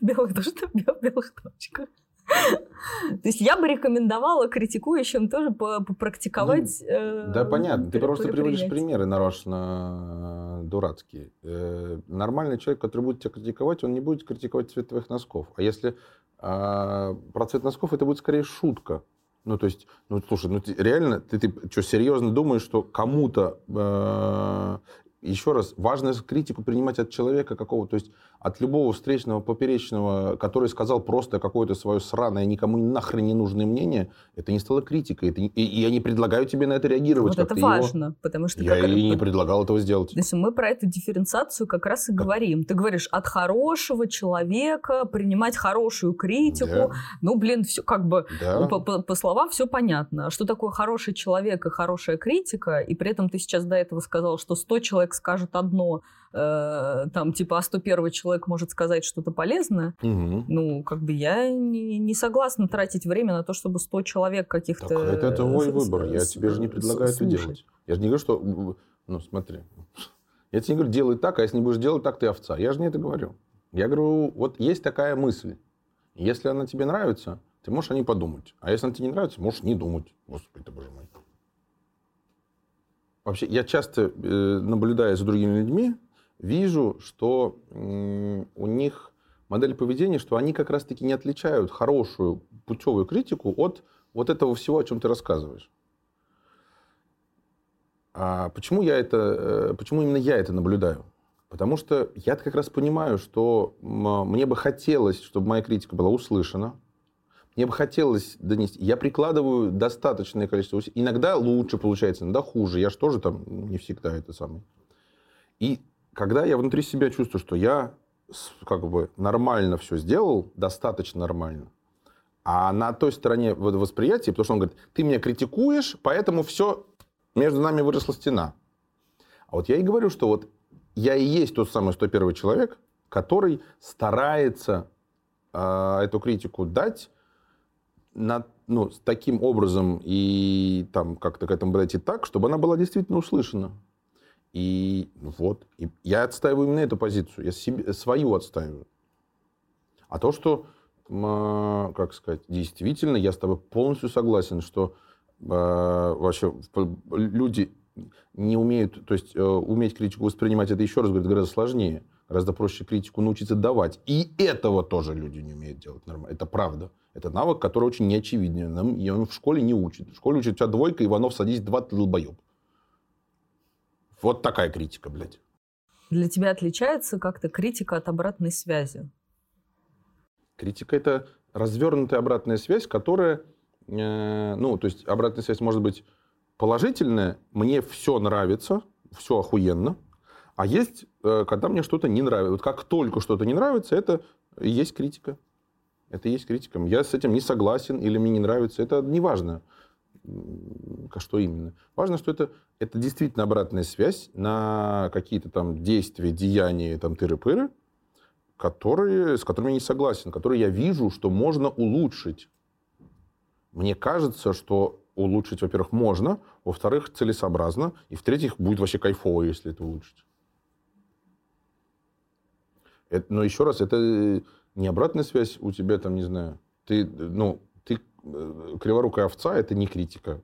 Белых тоже в белых точках. То есть я бы рекомендовала критикующим тоже попрактиковать. Ну, да, понятно. Ты просто приводишь примеры нарочно э, дурацкие. Э, нормальный человек, который будет тебя критиковать, он не будет критиковать цвет твоих носков. А если а, про цвет носков, это будет скорее шутка. Ну, то есть, ну, слушай, ну, ты, реально, ты, ты что, серьезно думаешь, что кому-то э, еще раз, важно критику принимать от человека какого, то есть от любого встречного, поперечного, который сказал просто какое-то свое сраное, никому нахрен не нужное мнение, это не стало критикой. Это, и, и я не предлагаю тебе на это реагировать. Вот это важно, его... потому что... Я как, и не предлагал этого сделать. То есть мы про эту дифференциацию как раз и как? говорим. Ты говоришь, от хорошего человека принимать хорошую критику. Да. Ну, блин, все как бы да. по, по, по словам все понятно. Что такое хороший человек и хорошая критика, и при этом ты сейчас до этого сказал, что 100 человек скажет одно, э, там, типа, а 101 человек может сказать что-то полезное, угу. ну, как бы я не, не согласна тратить время на то, чтобы 100 человек каких-то... Так, это твой выбор, я тебе же не предлагаю это делать. Я же не говорю, что... Ну, смотри, я тебе не говорю, делай так, а если не будешь делать так, ты овца. Я же не это говорю. Я говорю, вот есть такая мысль. Если она тебе нравится, ты можешь о ней подумать. А если она тебе не нравится, можешь не думать. Господи ты, боже мой. Вообще, я часто, э, наблюдая за другими людьми, вижу, что у них модель поведения, что они как раз-таки не отличают хорошую путевую критику от вот этого всего, о чем ты рассказываешь. А почему я это, э, почему именно я это наблюдаю? Потому что я как раз понимаю, что мне бы хотелось, чтобы моя критика была услышана, мне бы хотелось донести. Я прикладываю достаточное количество усилий. Иногда лучше получается, иногда хуже. Я же тоже там не всегда это самое. И когда я внутри себя чувствую, что я как бы нормально все сделал, достаточно нормально, а на той стороне восприятия, потому что он говорит, ты меня критикуешь, поэтому все, между нами выросла стена. А вот я и говорю, что вот я и есть тот самый 101 человек, который старается э, эту критику дать на, ну, таким образом и там как-то к этому подойти так, чтобы она была действительно услышана. И вот, и я отстаиваю именно эту позицию, я себе, свою отстаиваю. А то, что, как сказать, действительно, я с тобой полностью согласен, что э, вообще люди не умеют, то есть э, уметь критику воспринимать, это еще раз говорит, гораздо сложнее. Гораздо проще критику научиться давать. И этого тоже люди не умеют делать нормально. Это правда. Это навык, который очень неочевидный. Нам, он в школе не учат. В школе учат, у тебя двойка, Иванов, садись, два, ты долбоеб. Вот такая критика, блядь. Для тебя отличается как-то критика от обратной связи? Критика – это развернутая обратная связь, которая, э, ну, то есть обратная связь может быть положительная, мне все нравится, все охуенно, а есть, э, когда мне что-то не нравится. Вот как только что-то не нравится, это и есть критика. Это и есть критика. Я с этим не согласен или мне не нравится. Это не важно, что именно. Важно, что это, это действительно обратная связь на какие-то там действия, деяния, там тыры-пыры, которые, с которыми я не согласен, которые я вижу, что можно улучшить. Мне кажется, что улучшить, во-первых, можно, во-вторых, целесообразно, и в-третьих, будет вообще кайфово, если это улучшить. Это, но еще раз, это не обратная связь у тебя там, не знаю, ты, ну, э, криворукая овца, это не критика.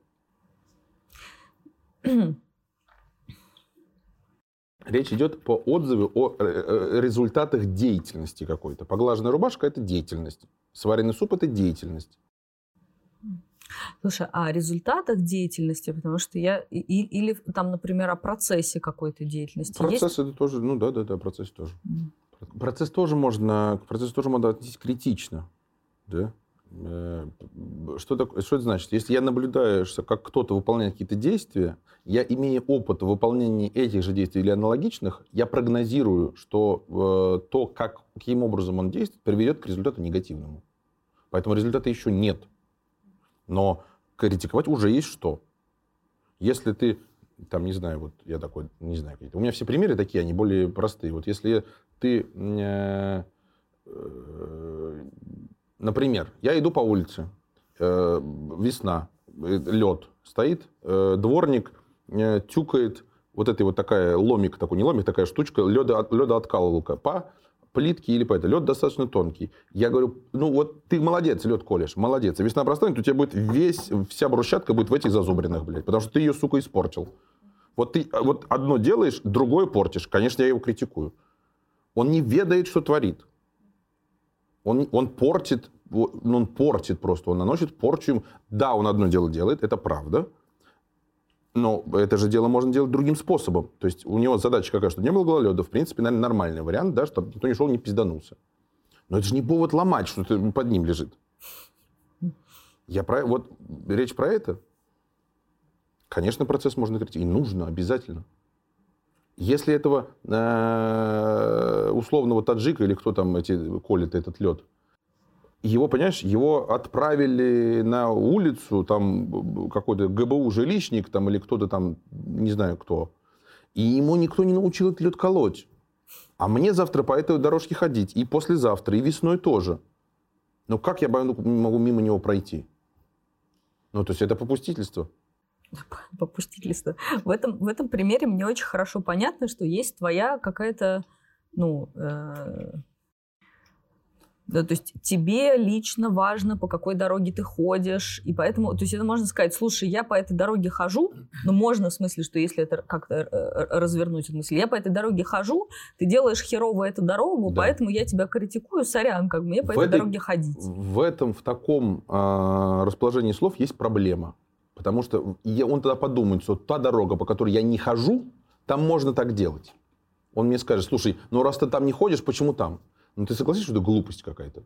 Речь идет по отзыву о э, э, результатах деятельности какой-то. Поглаженная рубашка – это деятельность. Сваренный суп – это деятельность. Слушай, а о результатах деятельности, потому что я... И, или там, например, о процессе какой-то деятельности. Процесс есть? это тоже, ну да, да, да, процесс тоже. Mm. Процесс тоже можно, к процессу тоже можно отнестись критично. Да? Э, что, такое, что это значит? Если я наблюдаю, как кто-то выполняет какие-то действия, я, имея опыт в выполнении этих же действий или аналогичных, я прогнозирую, что э, то, как, каким образом он действует, приведет к результату негативному. Поэтому результата еще нет. Но критиковать уже есть что. Если ты там, не знаю, вот я такой, не знаю. У меня все примеры такие, они более простые. Вот если ты, э, э, например, я иду по улице, э, весна, э, лед стоит, э, дворник тюкает вот этой вот такая ломик, такой не ломик, такая штучка, леда, леда откалывалка по плиткий или по это. Лед достаточно тонкий. Я говорю, ну вот ты молодец, лед колешь, молодец. А весна простанет, у тебя будет весь, вся брусчатка будет в этих зазубринах, блядь. Потому что ты ее, сука, испортил. Вот ты вот одно делаешь, другое портишь. Конечно, я его критикую. Он не ведает, что творит. Он, он портит, ну, он портит просто, он наносит порчу. Да, он одно дело делает, это правда. Но это же дело можно делать другим способом. То есть у него задача какая, что не было гололеда. В принципе, наверное, нормальный вариант, да, чтобы никто не шел, не пизданулся. Но это же не повод ломать, что ты под ним лежит. Я про, вот речь про это. Конечно, процесс можно критиковать. И нужно обязательно. Если этого э, условного таджика или кто там эти колет этот лед, его, понимаешь, его отправили на улицу, там какой-то ГБУ жилищник там, или кто-то там, не знаю кто, и ему никто не научил этот лед колоть. А мне завтра по этой дорожке ходить, и послезавтра, и весной тоже. Ну как я могу мимо него пройти? Ну, то есть это попустительство. Попустительство. В этом, в этом примере мне очень хорошо понятно, что есть твоя какая-то, ну, э да, то есть тебе лично важно, по какой дороге ты ходишь, и поэтому, то есть это можно сказать, слушай, я по этой дороге хожу, но можно в смысле, что если это как-то э, э, развернуть эту мысль, я по этой дороге хожу, ты делаешь херово эту дорогу, да. поэтому я тебя критикую, сорян, как мне по в этой, этой дороге ходить. В этом, в таком э, расположении слов есть проблема, потому что он тогда подумает, что та дорога, по которой я не хожу, там можно так делать. Он мне скажет, слушай, ну раз ты там не ходишь, почему там? Ну, ты согласишься, что это глупость какая-то?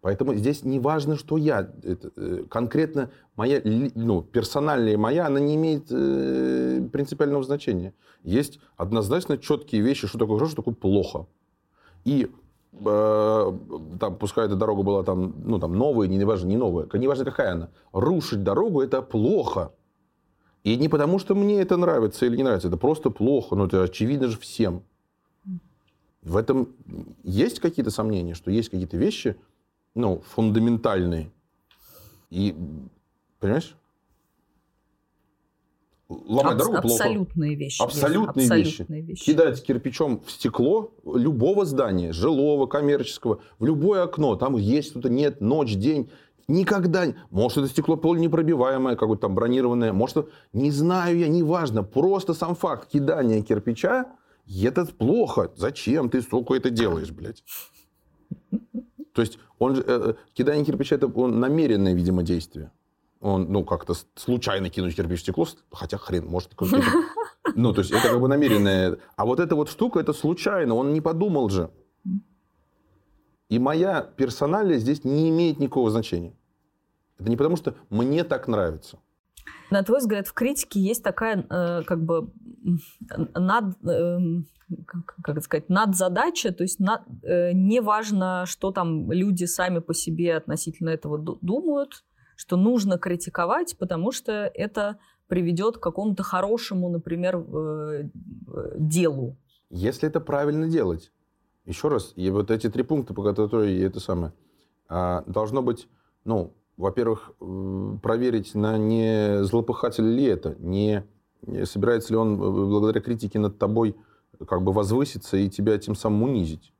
Поэтому здесь не важно, что я. Это, э, конкретно моя, ну, персональная моя, она не имеет э, принципиального значения. Есть однозначно четкие вещи, что такое хорошо, что такое плохо. И там, пускай эта дорога была там, ну, там новая, не важно, не новая, не важно какая она. Рушить дорогу это плохо. И не потому, что мне это нравится или не нравится, это просто плохо, но это очевидно же всем. В этом есть какие-то сомнения, что есть какие-то вещи, ну, фундаментальные. И, понимаешь? Ломать дорогу плохо. Абсолютные вещи. Абсолютные, абсолютные вещи. вещи. Кидать кирпичом в стекло любого здания, жилого, коммерческого, в любое окно. Там есть что-то, нет, ночь, день. Никогда. Может, это стекло непробиваемое, какое-то там бронированное. Может, не знаю я, неважно. Просто сам факт кидания кирпича это плохо. Зачем ты, сука, это делаешь, блядь? То есть он, э, кидание кирпича это он намеренное, видимо, действие. Он, ну, как-то случайно кинуть кирпич в стекло, хотя хрен, может, ну, то есть это как бы намеренное. А вот эта вот штука, это случайно, он не подумал же. И моя персоналия здесь не имеет никакого значения. Это не потому, что мне так нравится. На твой взгляд, в критике есть такая, э, как бы, над, э, как сказать, надзадача, то есть над, э, не важно, что там люди сами по себе относительно этого думают, что нужно критиковать, потому что это приведет к какому-то хорошему, например, э, делу. Если это правильно делать. Еще раз, и вот эти три пункта, по которым это самое, а, должно быть, ну, во-первых, проверить, на не злопыхатель ли это, не, собирается ли он благодаря критике над тобой как бы возвыситься и тебя тем самым унизить.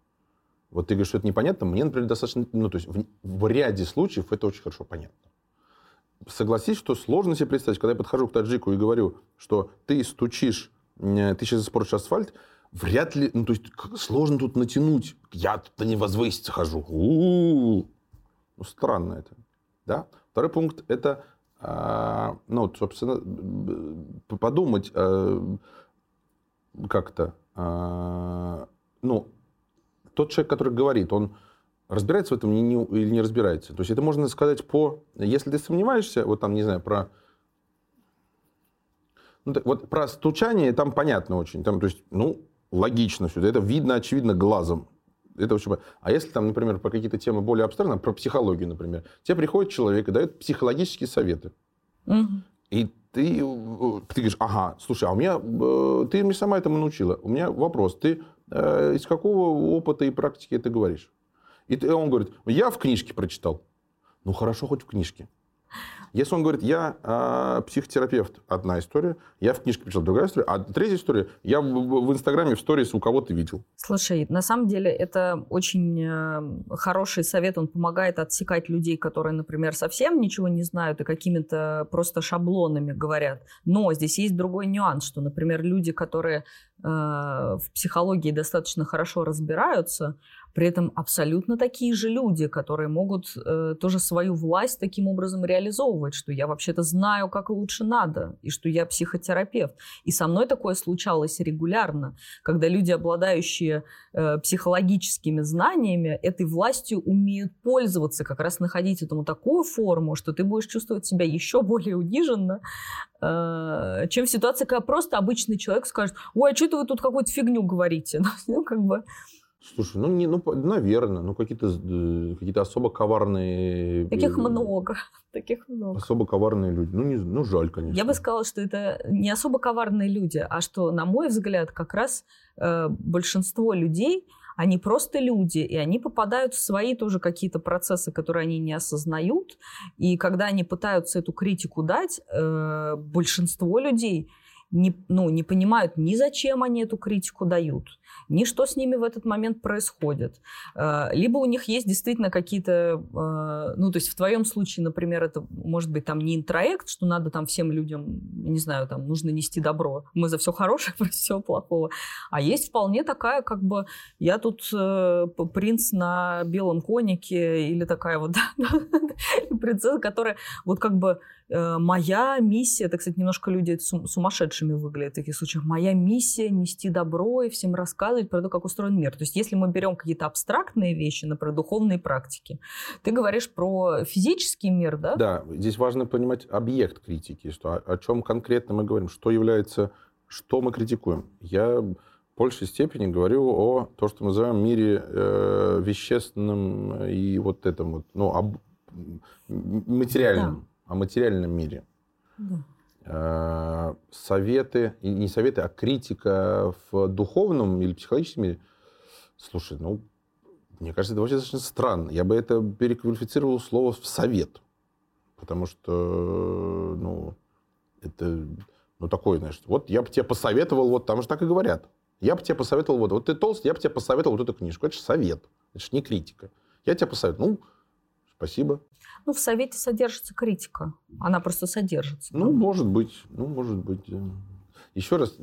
Вот ты говоришь, что это непонятно. Мне, например, достаточно... Ну, то есть в, в ряде случаев это очень хорошо понятно. Согласись, что сложно себе представить, когда я подхожу к таджику и говорю, что ты стучишь, ты сейчас испортишь асфальт, вряд ли... Ну, то есть сложно тут натянуть. Я тут не возвыситься хожу. У-у-у. Ну, странно это. Да? Второй пункт – это, а, ну, собственно, подумать э, как-то. А, ну, тот человек, который говорит, он разбирается в этом или не разбирается. То есть это можно сказать по... Если ты сомневаешься, вот там, не знаю, про... Ну, так, вот про стучание там понятно очень. Там, то есть, ну, логично все. Это видно, очевидно, глазом это очень... А если там, например, по какие-то темы более абстрактные, про психологию, например, тебе приходит человек и дает психологические советы. Угу. И ты, ты говоришь, ага, слушай, а у меня, э, ты мне сама этому научила. У меня вопрос, ты э, из какого опыта и практики это говоришь? И он говорит, я в книжке прочитал. Ну, хорошо, хоть в книжке. Если он говорит, я э, психотерапевт, одна история, я в книжке писал другая история, а третья история, я в, в Инстаграме в сторис у кого-то видел. Слушай, на самом деле это очень э, хороший совет, он помогает отсекать людей, которые, например, совсем ничего не знают и какими-то просто шаблонами говорят. Но здесь есть другой нюанс, что, например, люди, которые э, в психологии достаточно хорошо разбираются, при этом абсолютно такие же люди, которые могут э, тоже свою власть таким образом реализовывать, что я вообще-то знаю, как лучше надо, и что я психотерапевт. И со мной такое случалось регулярно, когда люди, обладающие э, психологическими знаниями, этой властью умеют пользоваться, как раз находить этому такую форму, что ты будешь чувствовать себя еще более униженно, э, чем в ситуации, когда просто обычный человек скажет, ой, а что-то вы тут какую-то фигню говорите. Ну, как бы Слушай, ну, не, ну, наверное, ну, какие-то э, какие особо коварные... Таких много, таких много. Особо коварные люди. Ну, не, ну, жаль, конечно. Я бы сказала, что это не особо коварные люди, а что, на мой взгляд, как раз э, большинство людей, они просто люди, и они попадают в свои тоже какие-то процессы, которые они не осознают. И когда они пытаются эту критику дать, э, большинство людей не, ну, не понимают ни зачем они эту критику дают, ни что с ними в этот момент происходит. Э, либо у них есть действительно какие-то, э, ну, то есть в твоем случае, например, это может быть там не интроект, что надо там всем людям, не знаю, там нужно нести добро. Мы за все хорошее, про все плохого. А есть вполне такая, как бы, я тут э, принц на белом конике или такая вот принцесса, которая вот как бы моя миссия, это, кстати, немножко люди сумасшедшими выглядят в таких случаях, моя миссия нести добро и всем рассказывать рассказывать про то, как устроен мир. То есть если мы берем какие-то абстрактные вещи, например, духовные практики, ты говоришь про физический мир, да? Да, здесь важно понимать объект критики, что о, о чем конкретно мы говорим, что является, что мы критикуем. Я в большей степени говорю о том, что мы называем мире э, вещественном и вот этом вот, ну, об, материальном, да. о материальном мире. Да. Э, советы, не советы, а критика в духовном или психологическом мире, слушай, ну, мне кажется, это вообще достаточно странно. Я бы это переквалифицировал слово в совет. Потому что, ну, это, ну, такое, знаешь, вот я бы тебе посоветовал, вот там же так и говорят. Я бы тебе посоветовал, вот, вот ты толстый, я бы тебе посоветовал вот эту книжку. Это же совет, это же не критика. Я тебе посоветовал, ну, спасибо. Ну, в совете содержится критика. Она просто содержится. Ну, может быть. Ну, может быть. Еще раз,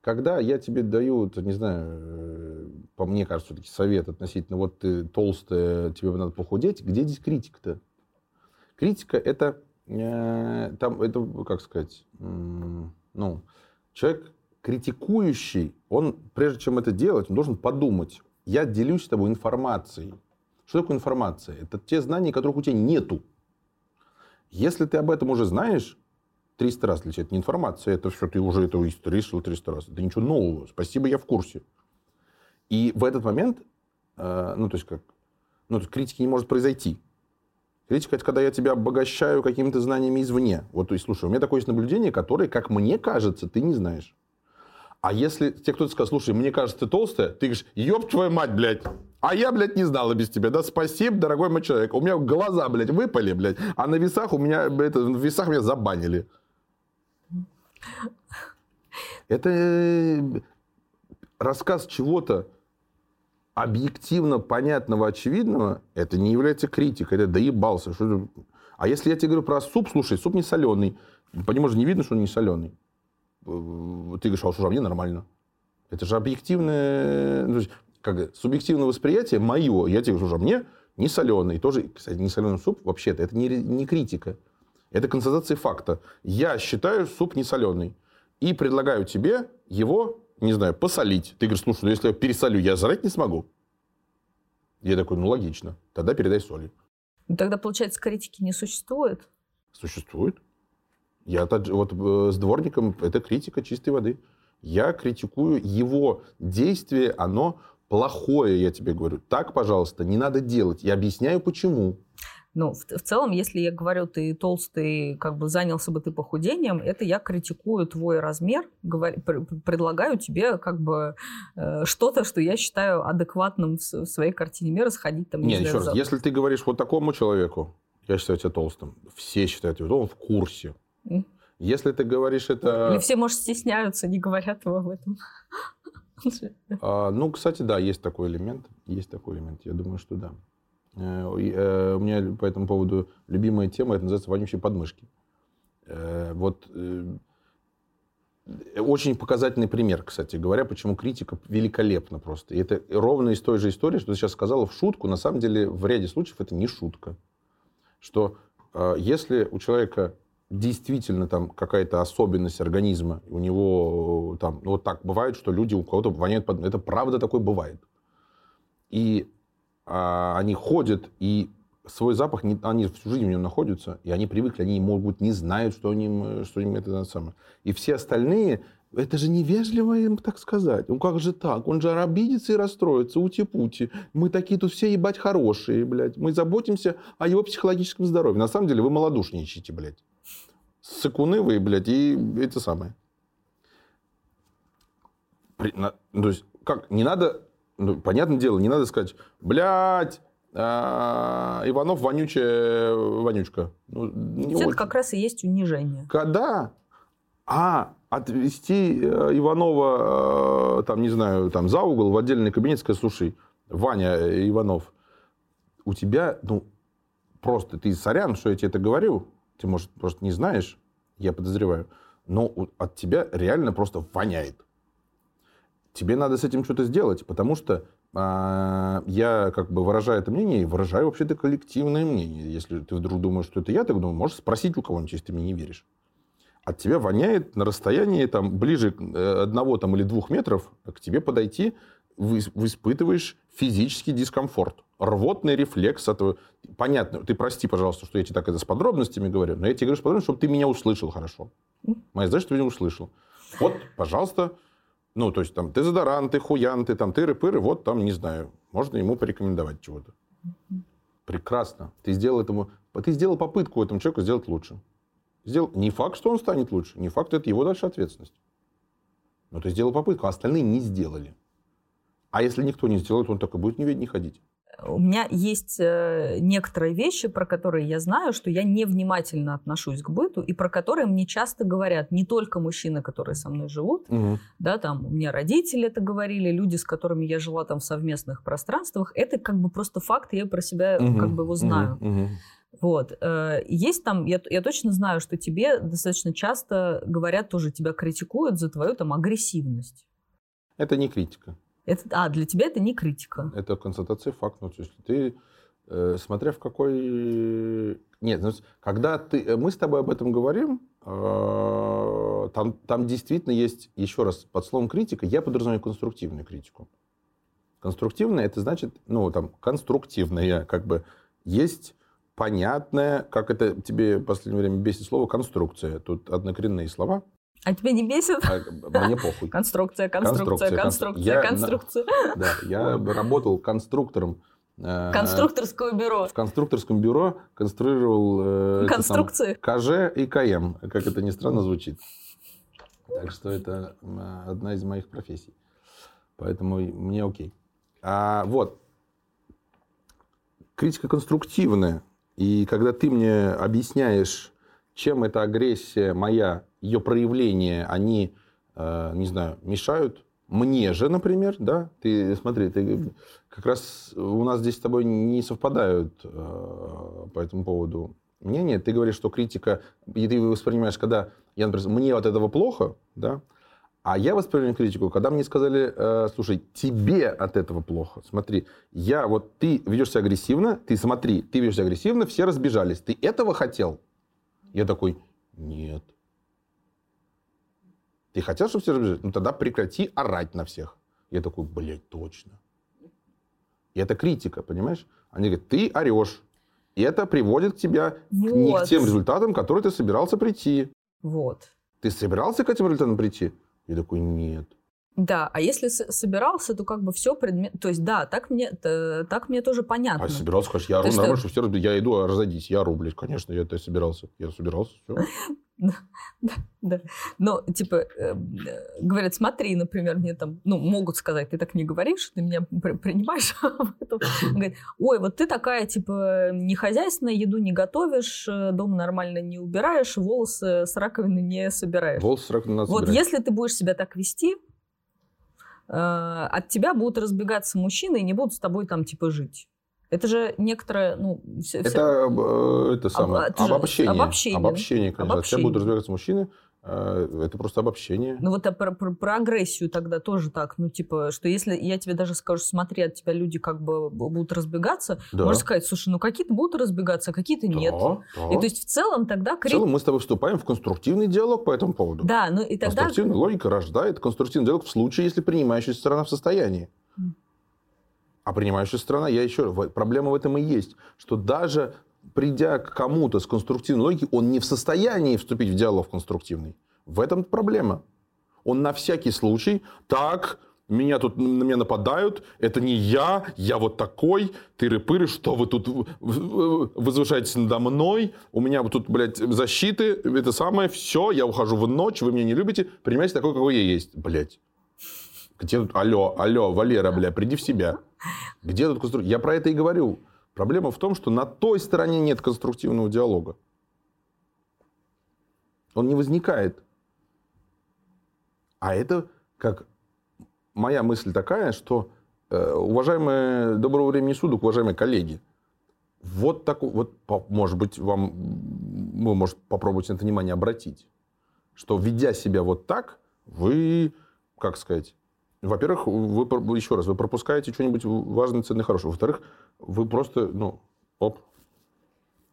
когда я тебе даю, не знаю, э, по мне кажется, все-таки совет относительно вот ты толстая, тебе надо похудеть, где здесь критика-то? Критика это, э, там, это, как сказать, ну, человек критикующий, он, прежде чем это делать, он должен подумать, я делюсь с тобой информацией, что такое информация? Это те знания, которых у тебя нету. Если ты об этом уже знаешь 300 раз, тебя это не информация, это все, ты уже это решил 300 раз. Это ничего нового. Спасибо, я в курсе. И в этот момент, э, ну, то есть как, ну, то есть критики не может произойти. Критика – это когда я тебя обогащаю какими-то знаниями извне. Вот, то есть, слушай, у меня такое есть наблюдение, которое, как мне кажется, ты не знаешь. А если тебе кто-то скажет, слушай, мне кажется, ты толстая, ты говоришь, ёб твою мать, блядь, а я, блядь, не знала без тебя. Да, спасибо, дорогой мой человек. У меня глаза, блядь, выпали, блядь. А на весах у меня, это, в весах меня забанили. Это э, рассказ чего-то объективно понятного, очевидного, это не является критикой. Это доебался. Что а если я тебе говорю про суп, слушай, суп не соленый. По нему же не видно, что он не соленый. Ты говоришь, а что же, а мне нормально. Это же объективное... Ну, как субъективное восприятие мое, я тебе говорю, что мне не соленый. Тоже, кстати, не соленый суп вообще-то, это не, не критика. Это констатация факта. Я считаю суп не соленый. И предлагаю тебе его, не знаю, посолить. Ты говоришь, слушай, ну если я пересолю, я жрать не смогу. Я такой, ну логично, тогда передай соли. Ну, тогда, получается, критики не существует? Существует. Я вот э, с дворником, это критика чистой воды. Я критикую его действие, оно плохое, я тебе говорю. Так, пожалуйста, не надо делать. Я объясняю, почему. Ну, в, в целом, если я говорю, ты толстый, как бы занялся бы ты похудением, это я критикую твой размер, говор, предлагаю тебе как бы э, что-то, что я считаю адекватным в, в своей картине мира, сходить там. Нет, еще раз, если ты говоришь вот такому человеку, я считаю тебя толстым. Все считают тебя толстым, в курсе. Если ты говоришь это... Или все, может, стесняются, не говорят его об этом. А, ну, кстати, да, есть такой элемент. Есть такой элемент. Я думаю, что да. Э, э, У меня по этому поводу любимая тема, это называется вонючие подмышки. Э, Вот очень показательный пример, кстати говоря, почему критика великолепна просто. И это ровно из той же истории, что ты сейчас сказала в шутку. На самом деле, в ряде случаев это не шутка. Что если у человека действительно там какая-то особенность организма, у него э, там, ну вот так бывает, что люди у кого-то воняют, под- это правда такое бывает. И а, они ходят, и свой запах, не- они всю жизнь в нем находятся, и они привыкли, они, могут, не знают, что им, э, что им это самое. И все остальные, это же невежливо им так сказать. Ну как же так? Он же обидится и расстроится, ути-пути. Мы такие тут все, ебать, хорошие, блядь. Мы заботимся о его психологическом здоровье. На самом деле вы малодушничаете, блядь. Сыкуны вы, блядь, и это самое. При- на- ну, то есть, как, не надо, ну, понятное дело, не надо сказать, блядь, а, Иванов вонючая вонючка. Ну, не Это очень. как раз и есть унижение. Когда? А, отвести э, Иванова, э, там, не знаю, там, за угол в отдельный кабинет, сказать, слушай, Ваня э, Иванов, у тебя, ну, просто, ты сорян, что я тебе это говорю, ты, может, просто не знаешь, я подозреваю, но от тебя реально просто воняет. Тебе надо с этим что-то сделать, потому что а, я как бы выражаю это мнение и выражаю вообще-то коллективное мнение. Если ты вдруг думаешь, что это я, так думаю, можешь спросить у кого-нибудь, если ты мне не веришь. От тебя воняет на расстоянии там, ближе э, одного там, или двух метров к тебе подойти, вы, испытываешь физический дискомфорт. Рвотный рефлекс. Этого. Понятно, ты прости, пожалуйста, что я тебе так это с подробностями говорю, но я тебе говорю с подробностями, чтобы ты меня услышал хорошо. Моя задача, чтобы ты меня услышал. Вот, пожалуйста, ну, то есть там ты дезодорант, ты хуян, ты там тыры-пыры, вот там, не знаю, можно ему порекомендовать чего-то. Прекрасно. Ты сделал этому, ты сделал попытку этому человеку сделать лучше. Сделал, не факт, что он станет лучше, не факт, это его дальше ответственность. Но ты сделал попытку, а остальные не сделали. А если никто не сделает, он так и будет не не ходить. У меня есть э, некоторые вещи, про которые я знаю, что я невнимательно отношусь к быту, и про которые мне часто говорят не только мужчины, которые со мной живут, да, там у меня родители это говорили, люди, с которыми я жила там в совместных пространствах, это как бы просто факт, я про себя Мгм. как бы его знаю. Мгм. Вот. э, Есть там, я, я точно знаю, что тебе достаточно часто говорят тоже, тебя критикуют за твою там агрессивность. Это не критика. Это, а, для тебя это не критика. Это констатация факта. Ну, то есть ты, э, смотря в какой... Нет, ну, когда ты... э, Мы с тобой об этом говорим, э, там, там действительно есть, еще раз, под словом критика, я подразумеваю конструктивную критику. Конструктивная, это значит, ну, там, конструктивная, как бы, есть понятная, как это тебе в последнее время бесит слово, конструкция. Тут однокоренные слова, А тебя не бесит? а мне похуй. Конструкция, Конструкция, конструкция, констру- конструкция, Я конструкция. Да, я работал конструктором. э, Конструкторское бюро. В конструкторском бюро конструировал э, Конструкции. КЖ и КМ, как это ни странно звучит. Так что это одна из моих профессий. Поэтому мне окей. А, вот. Критика конструктивная. И когда ты мне объясняешь, чем эта агрессия моя, ее проявления, они, э, не знаю, мешают мне же, например, да, ты смотри, ты как раз у нас здесь с тобой не совпадают э, по этому поводу мнения. Ты говоришь, что критика, и ты воспринимаешь, когда я, например, мне от этого плохо, да, а я воспринимаю критику, когда мне сказали, э, слушай, тебе от этого плохо. Смотри, я вот ты ведешь себя агрессивно, ты смотри, ты ведешь себя агрессивно, все разбежались. Ты этого хотел? Я такой, нет. Ты хотел, чтобы все разбежались? Ну тогда прекрати орать на всех. Я такой, блядь, точно. И это критика, понимаешь? Они говорят, ты орешь. И это приводит к тебя не к Вот. тем результатам, к которым ты собирался прийти. Вот. Ты собирался к этим результатам прийти? Я такой, нет. Да, а если собирался, то как бы все предмет... То есть, да, так мне, так мне тоже понятно. А собирался, конечно, я ору нормально, что... что все я иду, а разойдись, я ору, блядь, конечно, я это собирался. Я собирался, все. Да, да. Но, типа, э, говорят, смотри, например, мне там, ну, могут сказать, ты так не говоришь, ты меня принимаешь. Говорят, ой, вот ты такая, типа, не хозяйственная, еду не готовишь, э, дом нормально не убираешь, волосы с раковины не собираешь. Волосы с раковины надо Вот собирать. если ты будешь себя так вести, э, от тебя будут разбегаться мужчины и не будут с тобой там, типа, жить. Это же некоторое, ну... Все, это, все... это самое, Об, это обобщение. Обобщение. Обобщение, конечно. Обобщение. От тебя будут разбираться мужчины, э, это просто обобщение. Ну вот а про, про, про агрессию тогда тоже так. Ну типа, что если я тебе даже скажу, смотри, от тебя люди как бы будут разбегаться, да. можно сказать, слушай, ну какие-то будут разбегаться, а какие-то нет. Да. И то есть в целом тогда... В целом мы с тобой вступаем в конструктивный диалог по этому поводу. Да, ну и тогда... Конструктивная логика рождает конструктивный диалог в случае, если принимающая сторона в состоянии. А принимающая сторона, я еще проблема в этом и есть, что даже придя к кому-то с конструктивной логикой, он не в состоянии вступить в диалог конструктивный. В этом проблема. Он на всякий случай, так, меня тут на меня нападают, это не я, я вот такой, тыры-пыры, что вы тут возвышаетесь надо мной, у меня тут, блядь, защиты, это самое, все, я ухожу в ночь, вы меня не любите, принимайте такой, какой я есть, блядь. Где тут, алло, алло, Валера, бля, приди в себя. Где тут конструктив? Я про это и говорю. Проблема в том, что на той стороне нет конструктивного диалога. Он не возникает. А это как моя мысль такая, что э, уважаемые доброго времени суток, уважаемые коллеги, вот такой, вот, может быть, вам, вы, может, попробуйте на это внимание обратить, что, ведя себя вот так, вы, как сказать, во-первых, вы, еще раз, вы пропускаете что-нибудь важное, ценное, хорошее. Во-вторых, вы просто, ну, оп,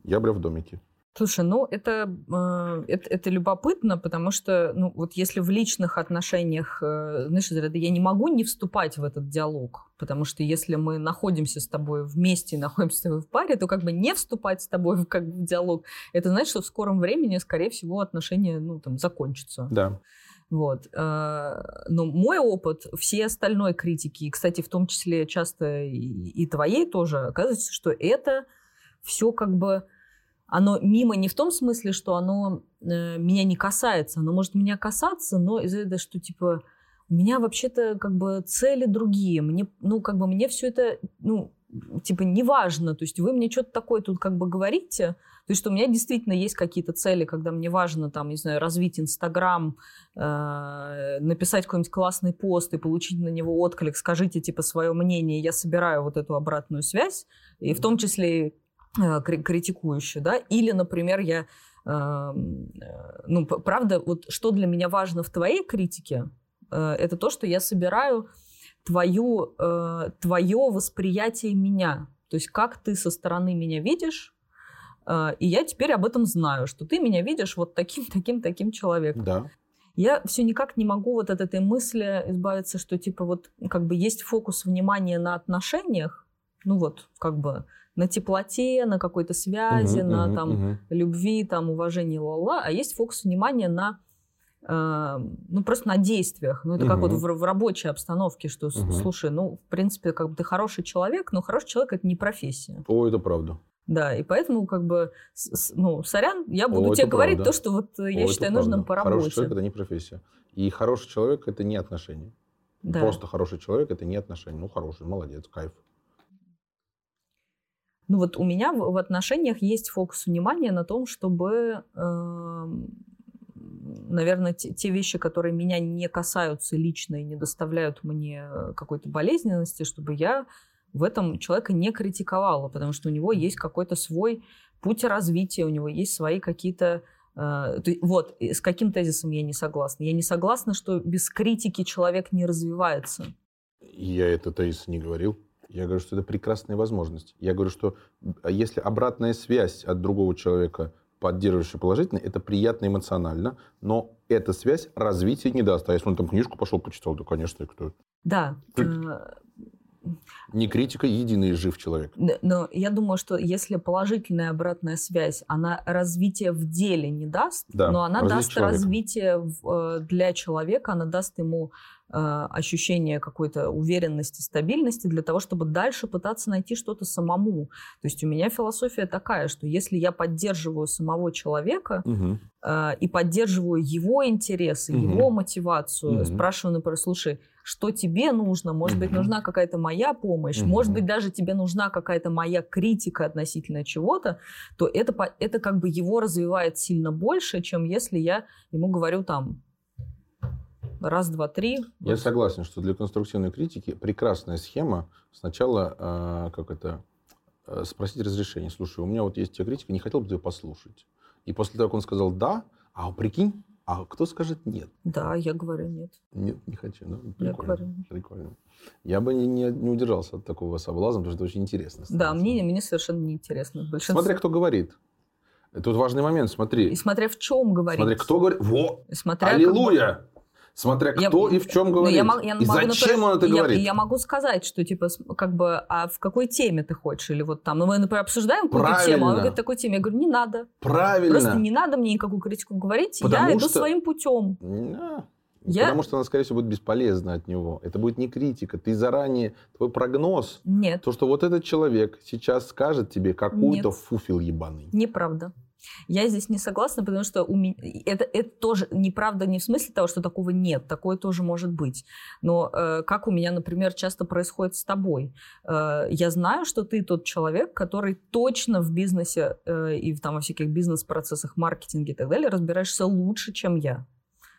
я, бля, в домике. Слушай, ну это, э, это, это любопытно, потому что, ну вот если в личных отношениях, э, знаешь, я не могу не вступать в этот диалог, потому что если мы находимся с тобой вместе, находимся с тобой в паре, то как бы не вступать с тобой в, как бы, в диалог, это значит, что в скором времени, скорее всего, отношения, ну там, закончатся. Да. Вот. Э, но мой опыт, все остальной критики, кстати, в том числе часто и твоей тоже, оказывается, что это все как бы оно мимо не в том смысле, что оно э, меня не касается, оно может меня касаться, но из-за этого, что типа у меня вообще-то как бы цели другие, мне, ну как бы мне все это, ну типа неважно, то есть вы мне что-то такое тут как бы говорите, то есть, что у меня действительно есть какие-то цели, когда мне важно, там, не знаю, развить Инстаграм, э, написать какой-нибудь классный пост и получить на него отклик, скажите, типа, свое мнение, я собираю вот эту обратную связь, и в том числе э, критикующую, да, или, например, я, э, ну, правда, вот что для меня важно в твоей критике, э, это то, что я собираю твою, э, твое восприятие меня, то есть как ты со стороны меня видишь, а, и я теперь об этом знаю, что ты меня видишь вот таким, таким, таким человеком. Да. Я все никак не могу вот от этой мысли избавиться, что типа вот как бы есть фокус внимания на отношениях, ну вот как бы на теплоте, на какой-то связи, угу, на угу, там угу. любви, там уважении, ла-ла, а есть фокус внимания на э, ну просто на действиях, ну это угу. как вот в, в рабочей обстановке, что угу. слушай, ну в принципе как бы ты хороший человек, но хороший человек это не профессия. О, это правда. Да, и поэтому, как бы, ну, сорян, я буду О, тебе говорить правда. то, что вот я О, считаю нужным по работе. Хороший человек – это не профессия. И хороший человек – это не отношения. Да. Просто хороший человек – это не отношения. Ну, хороший, молодец, кайф. Ну вот у меня в, в отношениях есть фокус внимания на том, чтобы, э, наверное, те, те вещи, которые меня не касаются лично и не доставляют мне какой-то болезненности, чтобы я в этом человека не критиковала, потому что у него есть какой-то свой путь развития, у него есть свои какие-то... Э, вот, с каким тезисом я не согласна? Я не согласна, что без критики человек не развивается. Я этот тезис не говорил. Я говорю, что это прекрасная возможность. Я говорю, что а если обратная связь от другого человека поддерживающая положительно, это приятно эмоционально, но эта связь развития не даст. А если он там книжку пошел, почитал, то, конечно, кто... Да. Не критика, единый жив человек. Но я думаю, что если положительная обратная связь, она развитие в деле не даст, да, но она даст человека. развитие э, для человека, она даст ему Э, ощущение какой-то уверенности, стабильности для того, чтобы дальше пытаться найти что-то самому. То есть у меня философия такая, что если я поддерживаю самого человека угу. и поддерживаю его интересы, угу. его мотивацию, угу. спрашиваю, например, слушай, что тебе нужно, может быть, нужна какая-то моя помощь, может быть, даже тебе нужна какая-то моя критика относительно чего-то, то это, это как бы его развивает сильно больше, чем если я ему говорю там, раз, два, три. Я согласен, что для конструктивной критики прекрасная схема сначала, э, как это, э, спросить разрешение. Слушай, у меня вот есть тебе критика, не хотел бы ты ее послушать. И после того, как он сказал «да», а прикинь, а кто скажет нет? Да, я говорю нет. Нет, не хочу. Ну, прикольно. Я говорю. Прикольно. Я бы не, не, не удержался от такого соблазна, потому что это очень интересно. Да, мне, мне совершенно неинтересно. Большинство... Смотря кто говорит. Тут важный момент, смотри. И смотря в чем говорить. Смотря кто говорит. Во! Смотря Аллилуйя! Как Смотря кто я, и в чем говорит. Я, я и зачем он это я, говорит. Я могу сказать, что, типа, как бы, а в какой теме ты хочешь? Или вот там, ну, мы, например, обсуждаем какую-то тему, а он говорит, такой теме. Я говорю, не надо. Правильно. Просто не надо мне никакую критику говорить, Потому я что... иду своим путем. Да. Я... Потому что она, скорее всего, будет бесполезна от него. Это будет не критика. Ты заранее, твой прогноз, Нет. то, что вот этот человек сейчас скажет тебе какую-то фуфел ебаный. Неправда. Я здесь не согласна, потому что у меня, это, это тоже неправда не в смысле того, что такого нет, такое тоже может быть. Но э, как у меня, например, часто происходит с тобой. Э, я знаю, что ты тот человек, который точно в бизнесе э, и в, там, во всяких бизнес-процессах, маркетинге и так далее разбираешься лучше, чем я.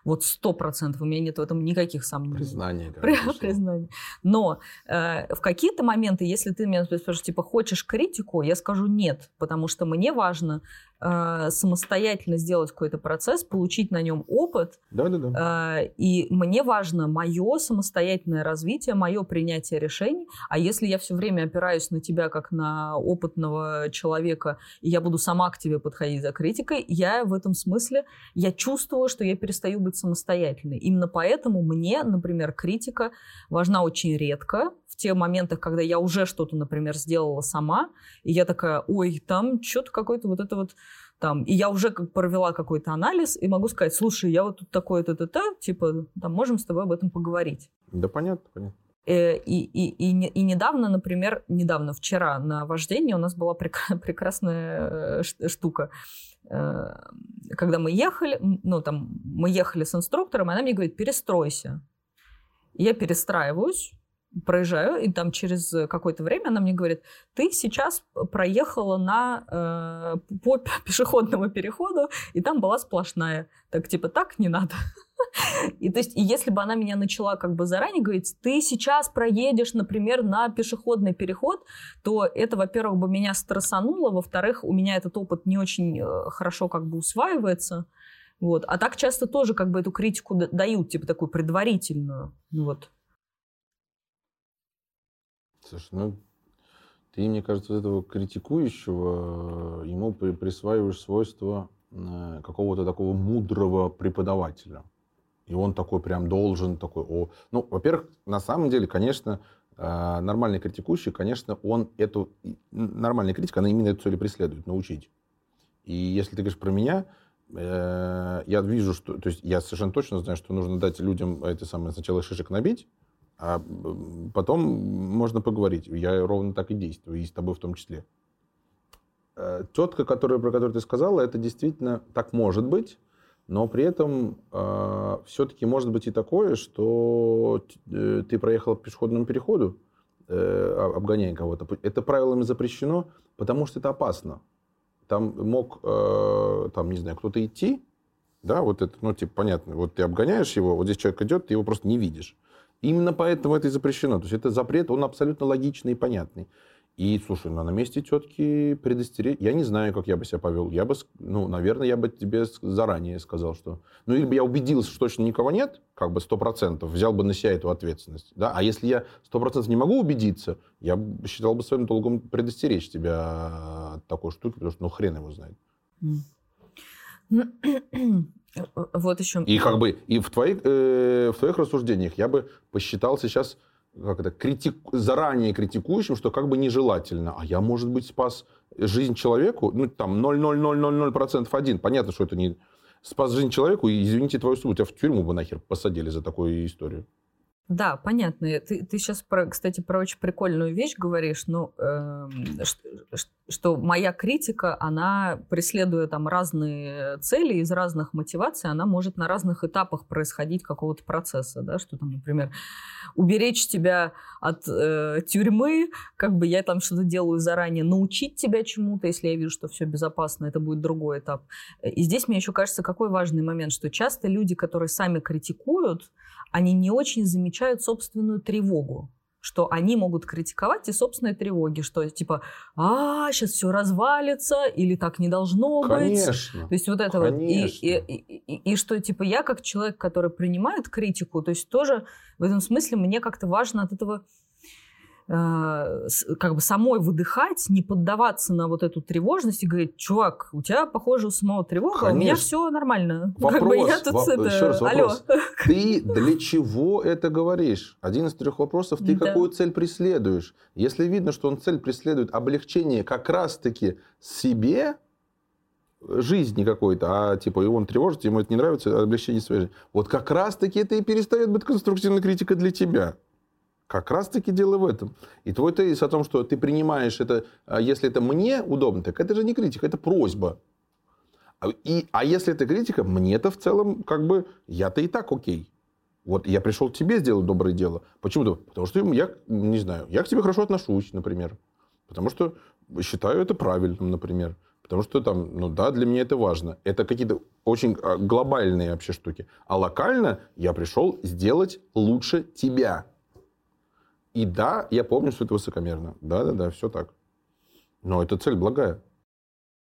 Вот сто процентов. У меня нет в этом никаких сомнений. Признание. Признание. Но э, в какие-то моменты, если ты меня спрашиваешь, типа, хочешь критику, я скажу нет, потому что мне важно э, самостоятельно сделать какой-то процесс, получить на нем опыт. Да, да, да. Э, и мне важно мое самостоятельное развитие, мое принятие решений. А если я все время опираюсь на тебя как на опытного человека, и я буду сама к тебе подходить за критикой, я в этом смысле, я чувствую, что я перестаю быть самостоятельной. Именно поэтому мне, например, критика важна очень редко, в тех моментах, когда я уже что-то, например, сделала сама, и я такая, ой, там что-то какое-то вот это вот там, и я уже как провела какой-то анализ, и могу сказать, слушай, я вот тут такое-то, то то типа, там, можем с тобой об этом поговорить. Да, понятно, понятно. Э, и, и, и, и недавно, например, недавно, вчера на вождении у нас была прекрасная э, штука. Э, когда мы ехали, ну, там, мы ехали с инструктором, и она мне говорит, перестройся. Я перестраиваюсь, проезжаю, и там через какое-то время она мне говорит, ты сейчас проехала на, э, по пешеходному переходу, и там была сплошная. Так типа, так не надо. И то есть, если бы она меня начала как бы заранее говорить, ты сейчас проедешь, например, на пешеходный переход, то это, во-первых, бы меня стрессануло, во-вторых, у меня этот опыт не очень э, хорошо как бы усваивается. Вот. А так часто тоже как бы эту критику дают, типа такую предварительную. Вот. Слушай, ну, ты, мне кажется, этого критикующего, э, ему присваиваешь свойства э, какого-то такого мудрого преподавателя. И он такой прям должен, такой, о... Ну, во-первых, на самом деле, конечно, э, нормальный критикующий, конечно, он эту... Нормальная критика, она именно эту цель преследует, научить. И если ты говоришь про меня, я вижу, что... То есть я совершенно точно знаю, что нужно дать людям это самое сначала шишек набить, а потом можно поговорить. Я ровно так и действую, и с тобой в том числе. Э, Тетка, которая, про которую ты сказала, это действительно так может быть, но при этом э, все-таки может быть и такое, что э, ты проехал по пешеходному переходу, э, обгоняя кого-то. Это правилами запрещено, потому что это опасно. Там мог, э, там, не знаю, кто-то идти, да, вот это, ну, типа, понятно, вот ты обгоняешь его, вот здесь человек идет, ты его просто не видишь. Именно поэтому это и запрещено. То есть это запрет, он абсолютно логичный и понятный. И, слушай, ну, на месте тетки предостеречь... Я не знаю, как я бы себя повел. Я бы, ну, наверное, я бы тебе заранее сказал, что... Ну, или бы я убедился, что точно никого нет, как бы сто процентов, взял бы на себя эту ответственность. Да? А если я сто процентов не могу убедиться, я считал бы своим долгом предостеречь тебя от такой штуки, потому что, ну, хрен его знает. Вот еще. И как бы и в твоих, э, в твоих рассуждениях я бы посчитал сейчас как это, критик, заранее критикующим, что как бы нежелательно. А я, может быть, спас жизнь человеку, ну, там, 0,0000% один. Понятно, что это не... Спас жизнь человеку, и, извините, твою судьбу, тебя в тюрьму бы нахер посадили за такую историю. Да, понятно. Ты, ты сейчас, про, кстати, про очень прикольную вещь говоришь, ну, э, что, что моя критика, она, преследуя там разные цели из разных мотиваций, она может на разных этапах происходить какого-то процесса, да, что там, например, уберечь тебя от э, тюрьмы, как бы я там что-то делаю заранее, научить тебя чему-то, если я вижу, что все безопасно, это будет другой этап. И здесь мне еще кажется, какой важный момент, что часто люди, которые сами критикуют, они не очень замечают собственную тревогу что они могут критиковать и собственные тревоги, что типа, а, сейчас все развалится, или так не должно Конечно. быть. То есть вот это вот. И, и, и, и, что типа я как человек, который принимает критику, то есть тоже в этом смысле мне как-то важно от этого как бы самой выдыхать, не поддаваться на вот эту тревожность и говорить, чувак, у тебя, похоже, у самого тревога, Конечно. у меня все нормально. Вопрос, как бы я тут во- это... еще раз вопрос. Алло. Ты для чего это говоришь? Один из трех вопросов, ты да. какую цель преследуешь? Если видно, что он цель преследует облегчение как раз-таки себе, жизни какой-то, а типа и он тревожится, ему это не нравится, облегчение своей жизни. Вот как раз-таки это и перестает быть конструктивной критикой для тебя. Как раз-таки дело в этом. И твой тезис о том, что ты принимаешь это, а если это мне удобно, так это же не критика, это просьба. А, и, а если это критика, мне-то в целом, как бы, я-то и так окей. Вот я пришел к тебе сделать доброе дело. Почему? Потому что я, не знаю, я к тебе хорошо отношусь, например. Потому что считаю это правильным, например. Потому что там, ну да, для меня это важно. Это какие-то очень а, глобальные вообще штуки. А локально я пришел сделать лучше тебя. И да, я помню, что это высокомерно. Да-да-да, все так. Но эта цель благая.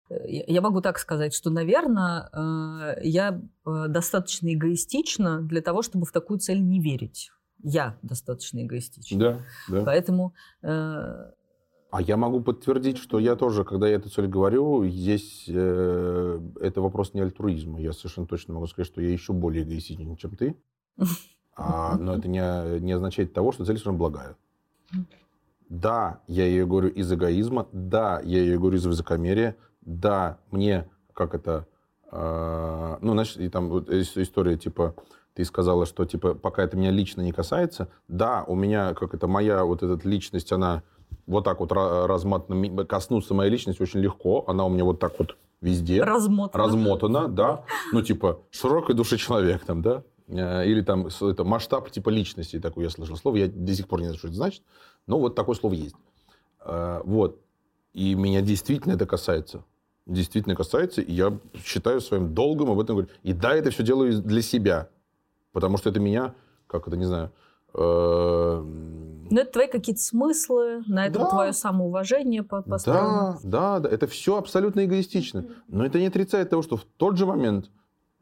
Я могу так сказать, что, наверное, э, я э, достаточно эгоистична для того, чтобы в такую цель не верить. Я достаточно эгоистична. Да, да. Поэтому... Э, а я могу подтвердить, что я тоже, когда я эту цель говорю, здесь э, это вопрос не альтруизма. Я совершенно точно могу сказать, что я еще более эгоистичен, чем ты. А, но это не, не означает того, что цель все равно благая. Да, я ее говорю из эгоизма, да, я ее говорю из высокомерия, да, мне, как это, э, ну, значит, и там вот история, типа, ты сказала, что, типа, пока это меня лично не касается, да, у меня, как это, моя вот эта личность, она вот так вот размотана, коснуться моей личности очень легко, она у меня вот так вот везде. Размотана. Размотана, да. Ну, типа, широкой души человек там, да. Э, или там это масштаб типа личности, такое я слышал слово, я до сих пор не знаю, что это значит, но вот такое слово есть. Э, вот. И меня действительно это касается. Действительно касается, и я считаю своим долгом об этом говорить. И да, это все делаю для себя, потому что это меня, как это, не знаю, ну, это твои какие-то смыслы, на это да. твое самоуважение построено. Да, да, да, это все абсолютно эгоистично. Но это не отрицает того, что в тот же момент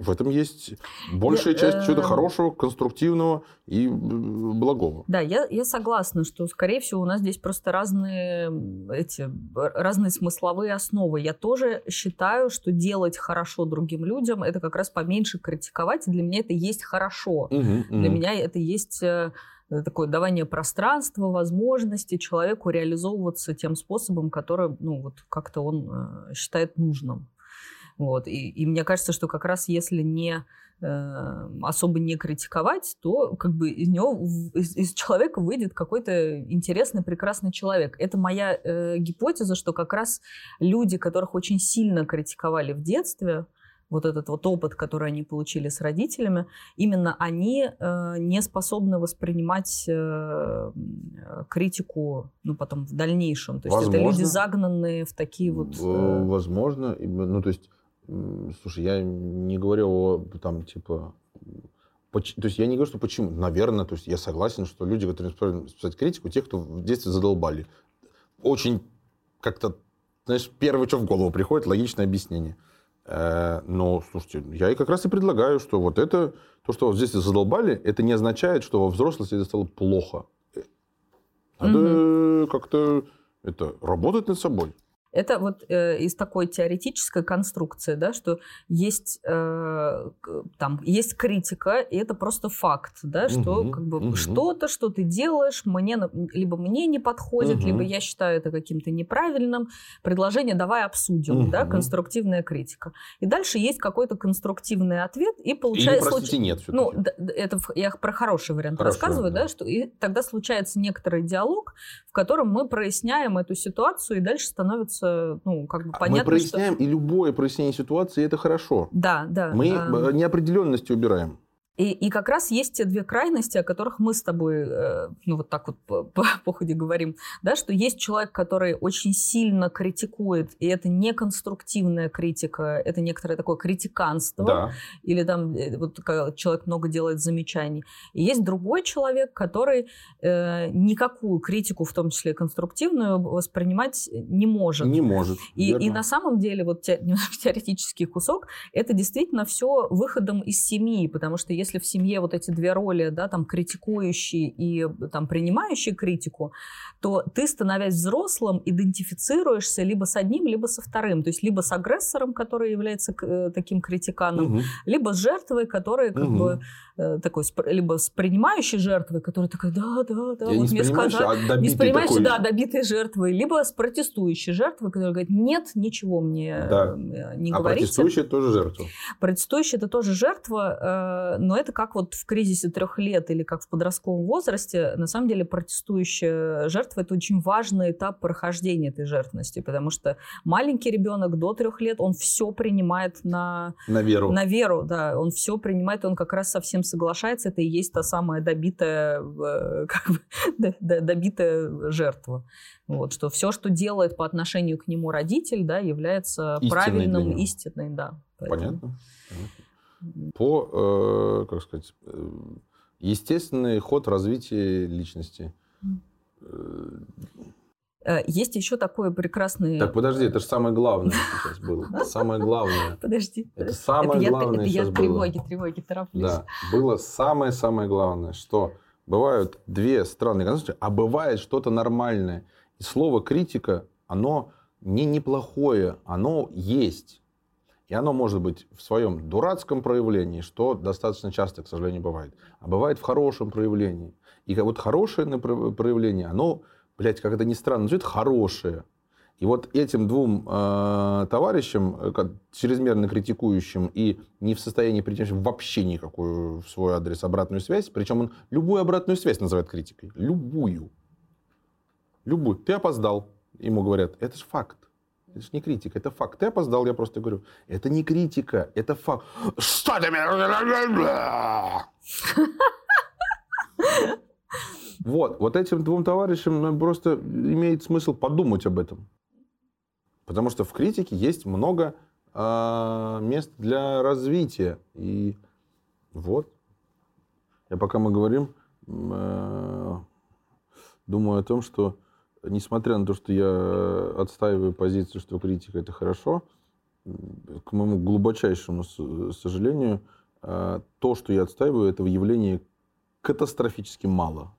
в этом есть большая я, часть э... чего-то хорошего, конструктивного и благого. Да, я, я согласна, что, скорее всего, у нас здесь просто разные, эти, разные смысловые основы. Я тоже считаю, что делать хорошо другим людям – это как раз поменьше критиковать, и для меня это есть хорошо. Угу, угу. Для меня это есть э, такое давание пространства, возможности человеку реализовываться тем способом, который, ну, вот как-то он э, считает нужным. Вот. И, и мне кажется, что как раз если не э, особо не критиковать, то как бы из него, из, из человека выйдет какой-то интересный, прекрасный человек. Это моя э, гипотеза, что как раз люди, которых очень сильно критиковали в детстве, вот этот вот опыт, который они получили с родителями, именно они э, не способны воспринимать э, критику, ну, потом в дальнейшем. То есть Возможно. это люди загнанные в такие вот... Э... Возможно. Ну, то есть Слушай, я не говорю о там типа то есть я не говорю, что почему. Наверное, то есть я согласен, что люди, которые способны писать критику, те, кто в детстве задолбали. Очень как-то, знаешь, первое, что в голову приходит, логичное объяснение. Э, но, слушайте, я и как раз и предлагаю, что вот это, то, что в детстве задолбали, это не означает, что во взрослости это стало плохо. Надо угу. как-то это, работать над собой. Это вот э, из такой теоретической конструкции, да, что есть э, там есть критика, и это просто факт, да, что угу, как бы угу. что-то, что ты делаешь, мне либо мне не подходит, угу. либо я считаю это каким-то неправильным. Предложение давай обсудим, угу. да, конструктивная критика. И дальше есть какой-то конструктивный ответ, и получается... Или, простите, нет Ну, это я про хороший вариант хороший, рассказываю, да. да, что и тогда случается некоторый диалог, в котором мы проясняем эту ситуацию, и дальше становится, ну, как бы а понятно, Мы проясняем, что... и любое прояснение ситуации – это хорошо. Да, да. Мы а... неопределенности убираем. И, и как раз есть те две крайности, о которых мы с тобой, э, ну вот так вот по, по, по ходе говорим, да, что есть человек, который очень сильно критикует, и это не конструктивная критика, это некоторое такое критиканство, да. или там э, вот человек много делает замечаний. И есть другой человек, который э, никакую критику, в том числе конструктивную, воспринимать не может. Не может. И, и на самом деле вот те, теоретический кусок, это действительно все выходом из семьи, потому что если в семье вот эти две роли, да, там критикующий и там принимающий критику, то ты, становясь взрослым, идентифицируешься либо с одним, либо со вторым. То есть либо с агрессором, который является э, таким критиканом, угу. либо с жертвой, которая как угу. бы Э, такой, либо с принимающей жертвой, которая такая, да, да, да, Я вот не мне сказали, а не с принимающей, такой... да, добитой жертвой, либо с протестующей жертвой, которая говорит, нет, ничего мне да. Э, не а говорите. протестующая тоже жертва. Протестующая это тоже жертва, э, но это как вот в кризисе трех лет или как в подростковом возрасте, на самом деле протестующая жертва это очень важный этап прохождения этой жертвности, потому что маленький ребенок до трех лет, он все принимает на... На веру. На веру, да, он все принимает, он как раз совсем соглашается, это и есть та самая добитая, э, как бы, добитая жертва. Вот, что все, что делает по отношению к нему родитель, да, является Истинной правильным, истинной, да. Поэтому... Понятно. По, э, как сказать, э, естественный ход развития личности. Э, есть еще такое прекрасное... Так, подожди, это же самое главное сейчас было. Самое главное. Подожди. Это самое это главное я, это сейчас я тревоги, было. тревоги, тороплюсь. Да, было самое-самое главное, что бывают две странные конструкции, а бывает что-то нормальное. И слово критика, оно не неплохое, оно есть. И оно может быть в своем дурацком проявлении, что достаточно часто, к сожалению, бывает. А бывает в хорошем проявлении. И вот хорошее проявление, оно блядь, как это ни странно, звучит хорошее. И вот этим двум э, товарищам, э, чрезмерно критикующим и не в состоянии прийти вообще никакую в свой адрес обратную связь, причем он любую обратную связь называет критикой. Любую. Любую. Ты опоздал. Ему говорят, это же факт. Это же не критика, это факт. Ты опоздал, я просто говорю. Это не критика, это факт. Что ты меня... Вот, вот этим двум товарищам ну, просто имеет смысл подумать об этом. Потому что в критике есть много э, мест для развития. И вот, я пока мы говорим, э, думаю о том, что несмотря на то, что я отстаиваю позицию, что критика это хорошо, к моему глубочайшему сожалению, э, то, что я отстаиваю, этого явления катастрофически мало.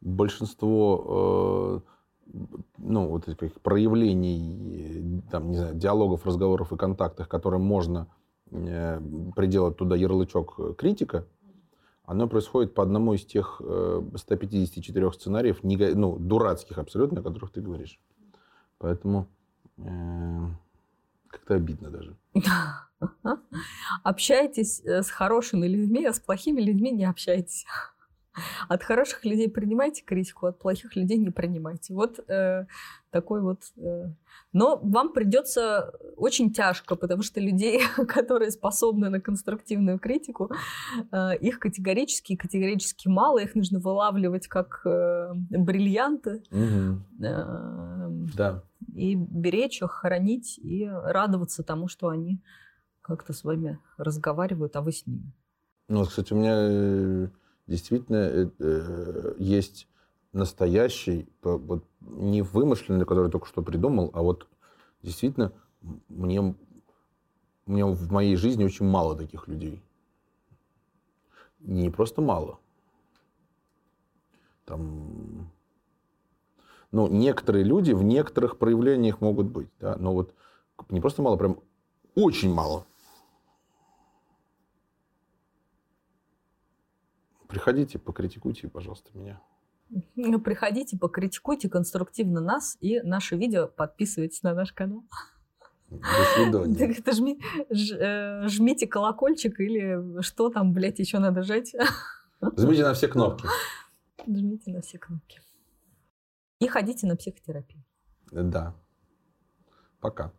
Большинство э, ну, вот этих проявлений, там, не знаю, диалогов, разговоров и контактов, которым можно э, приделать туда ярлычок критика, оно происходит по одному из тех 154 сценариев, ну, дурацких абсолютно, о которых ты говоришь. Поэтому э, как-то обидно даже. Общайтесь с хорошими людьми, а с плохими людьми не общайтесь. От хороших людей принимайте критику, от плохих людей не принимайте. Вот э, такой вот. Э. Но вам придется очень тяжко, потому что людей, которые способны на конструктивную критику, э, их категорически категорически мало, их нужно вылавливать как э, бриллианты. Угу. Э, да. И беречь их, хранить и радоваться тому, что они как-то с вами разговаривают, а вы с ними. Ну, кстати, у меня э, действительно э, э, есть настоящий, вот, не вымышленный, который только что придумал, а вот действительно мне, мне в моей жизни очень мало таких людей. Не просто мало. Там, ну, некоторые люди в некоторых проявлениях могут быть, да, но вот не просто мало, прям очень мало. Приходите, покритикуйте, пожалуйста, меня. Ну, приходите, покритикуйте конструктивно нас и наше видео, подписывайтесь на наш канал. До свидания. Так это жми, ж, э, жмите колокольчик или что там, блядь, еще надо жать. Жмите на все кнопки. Жмите на все кнопки. И ходите на психотерапию. Да. Пока.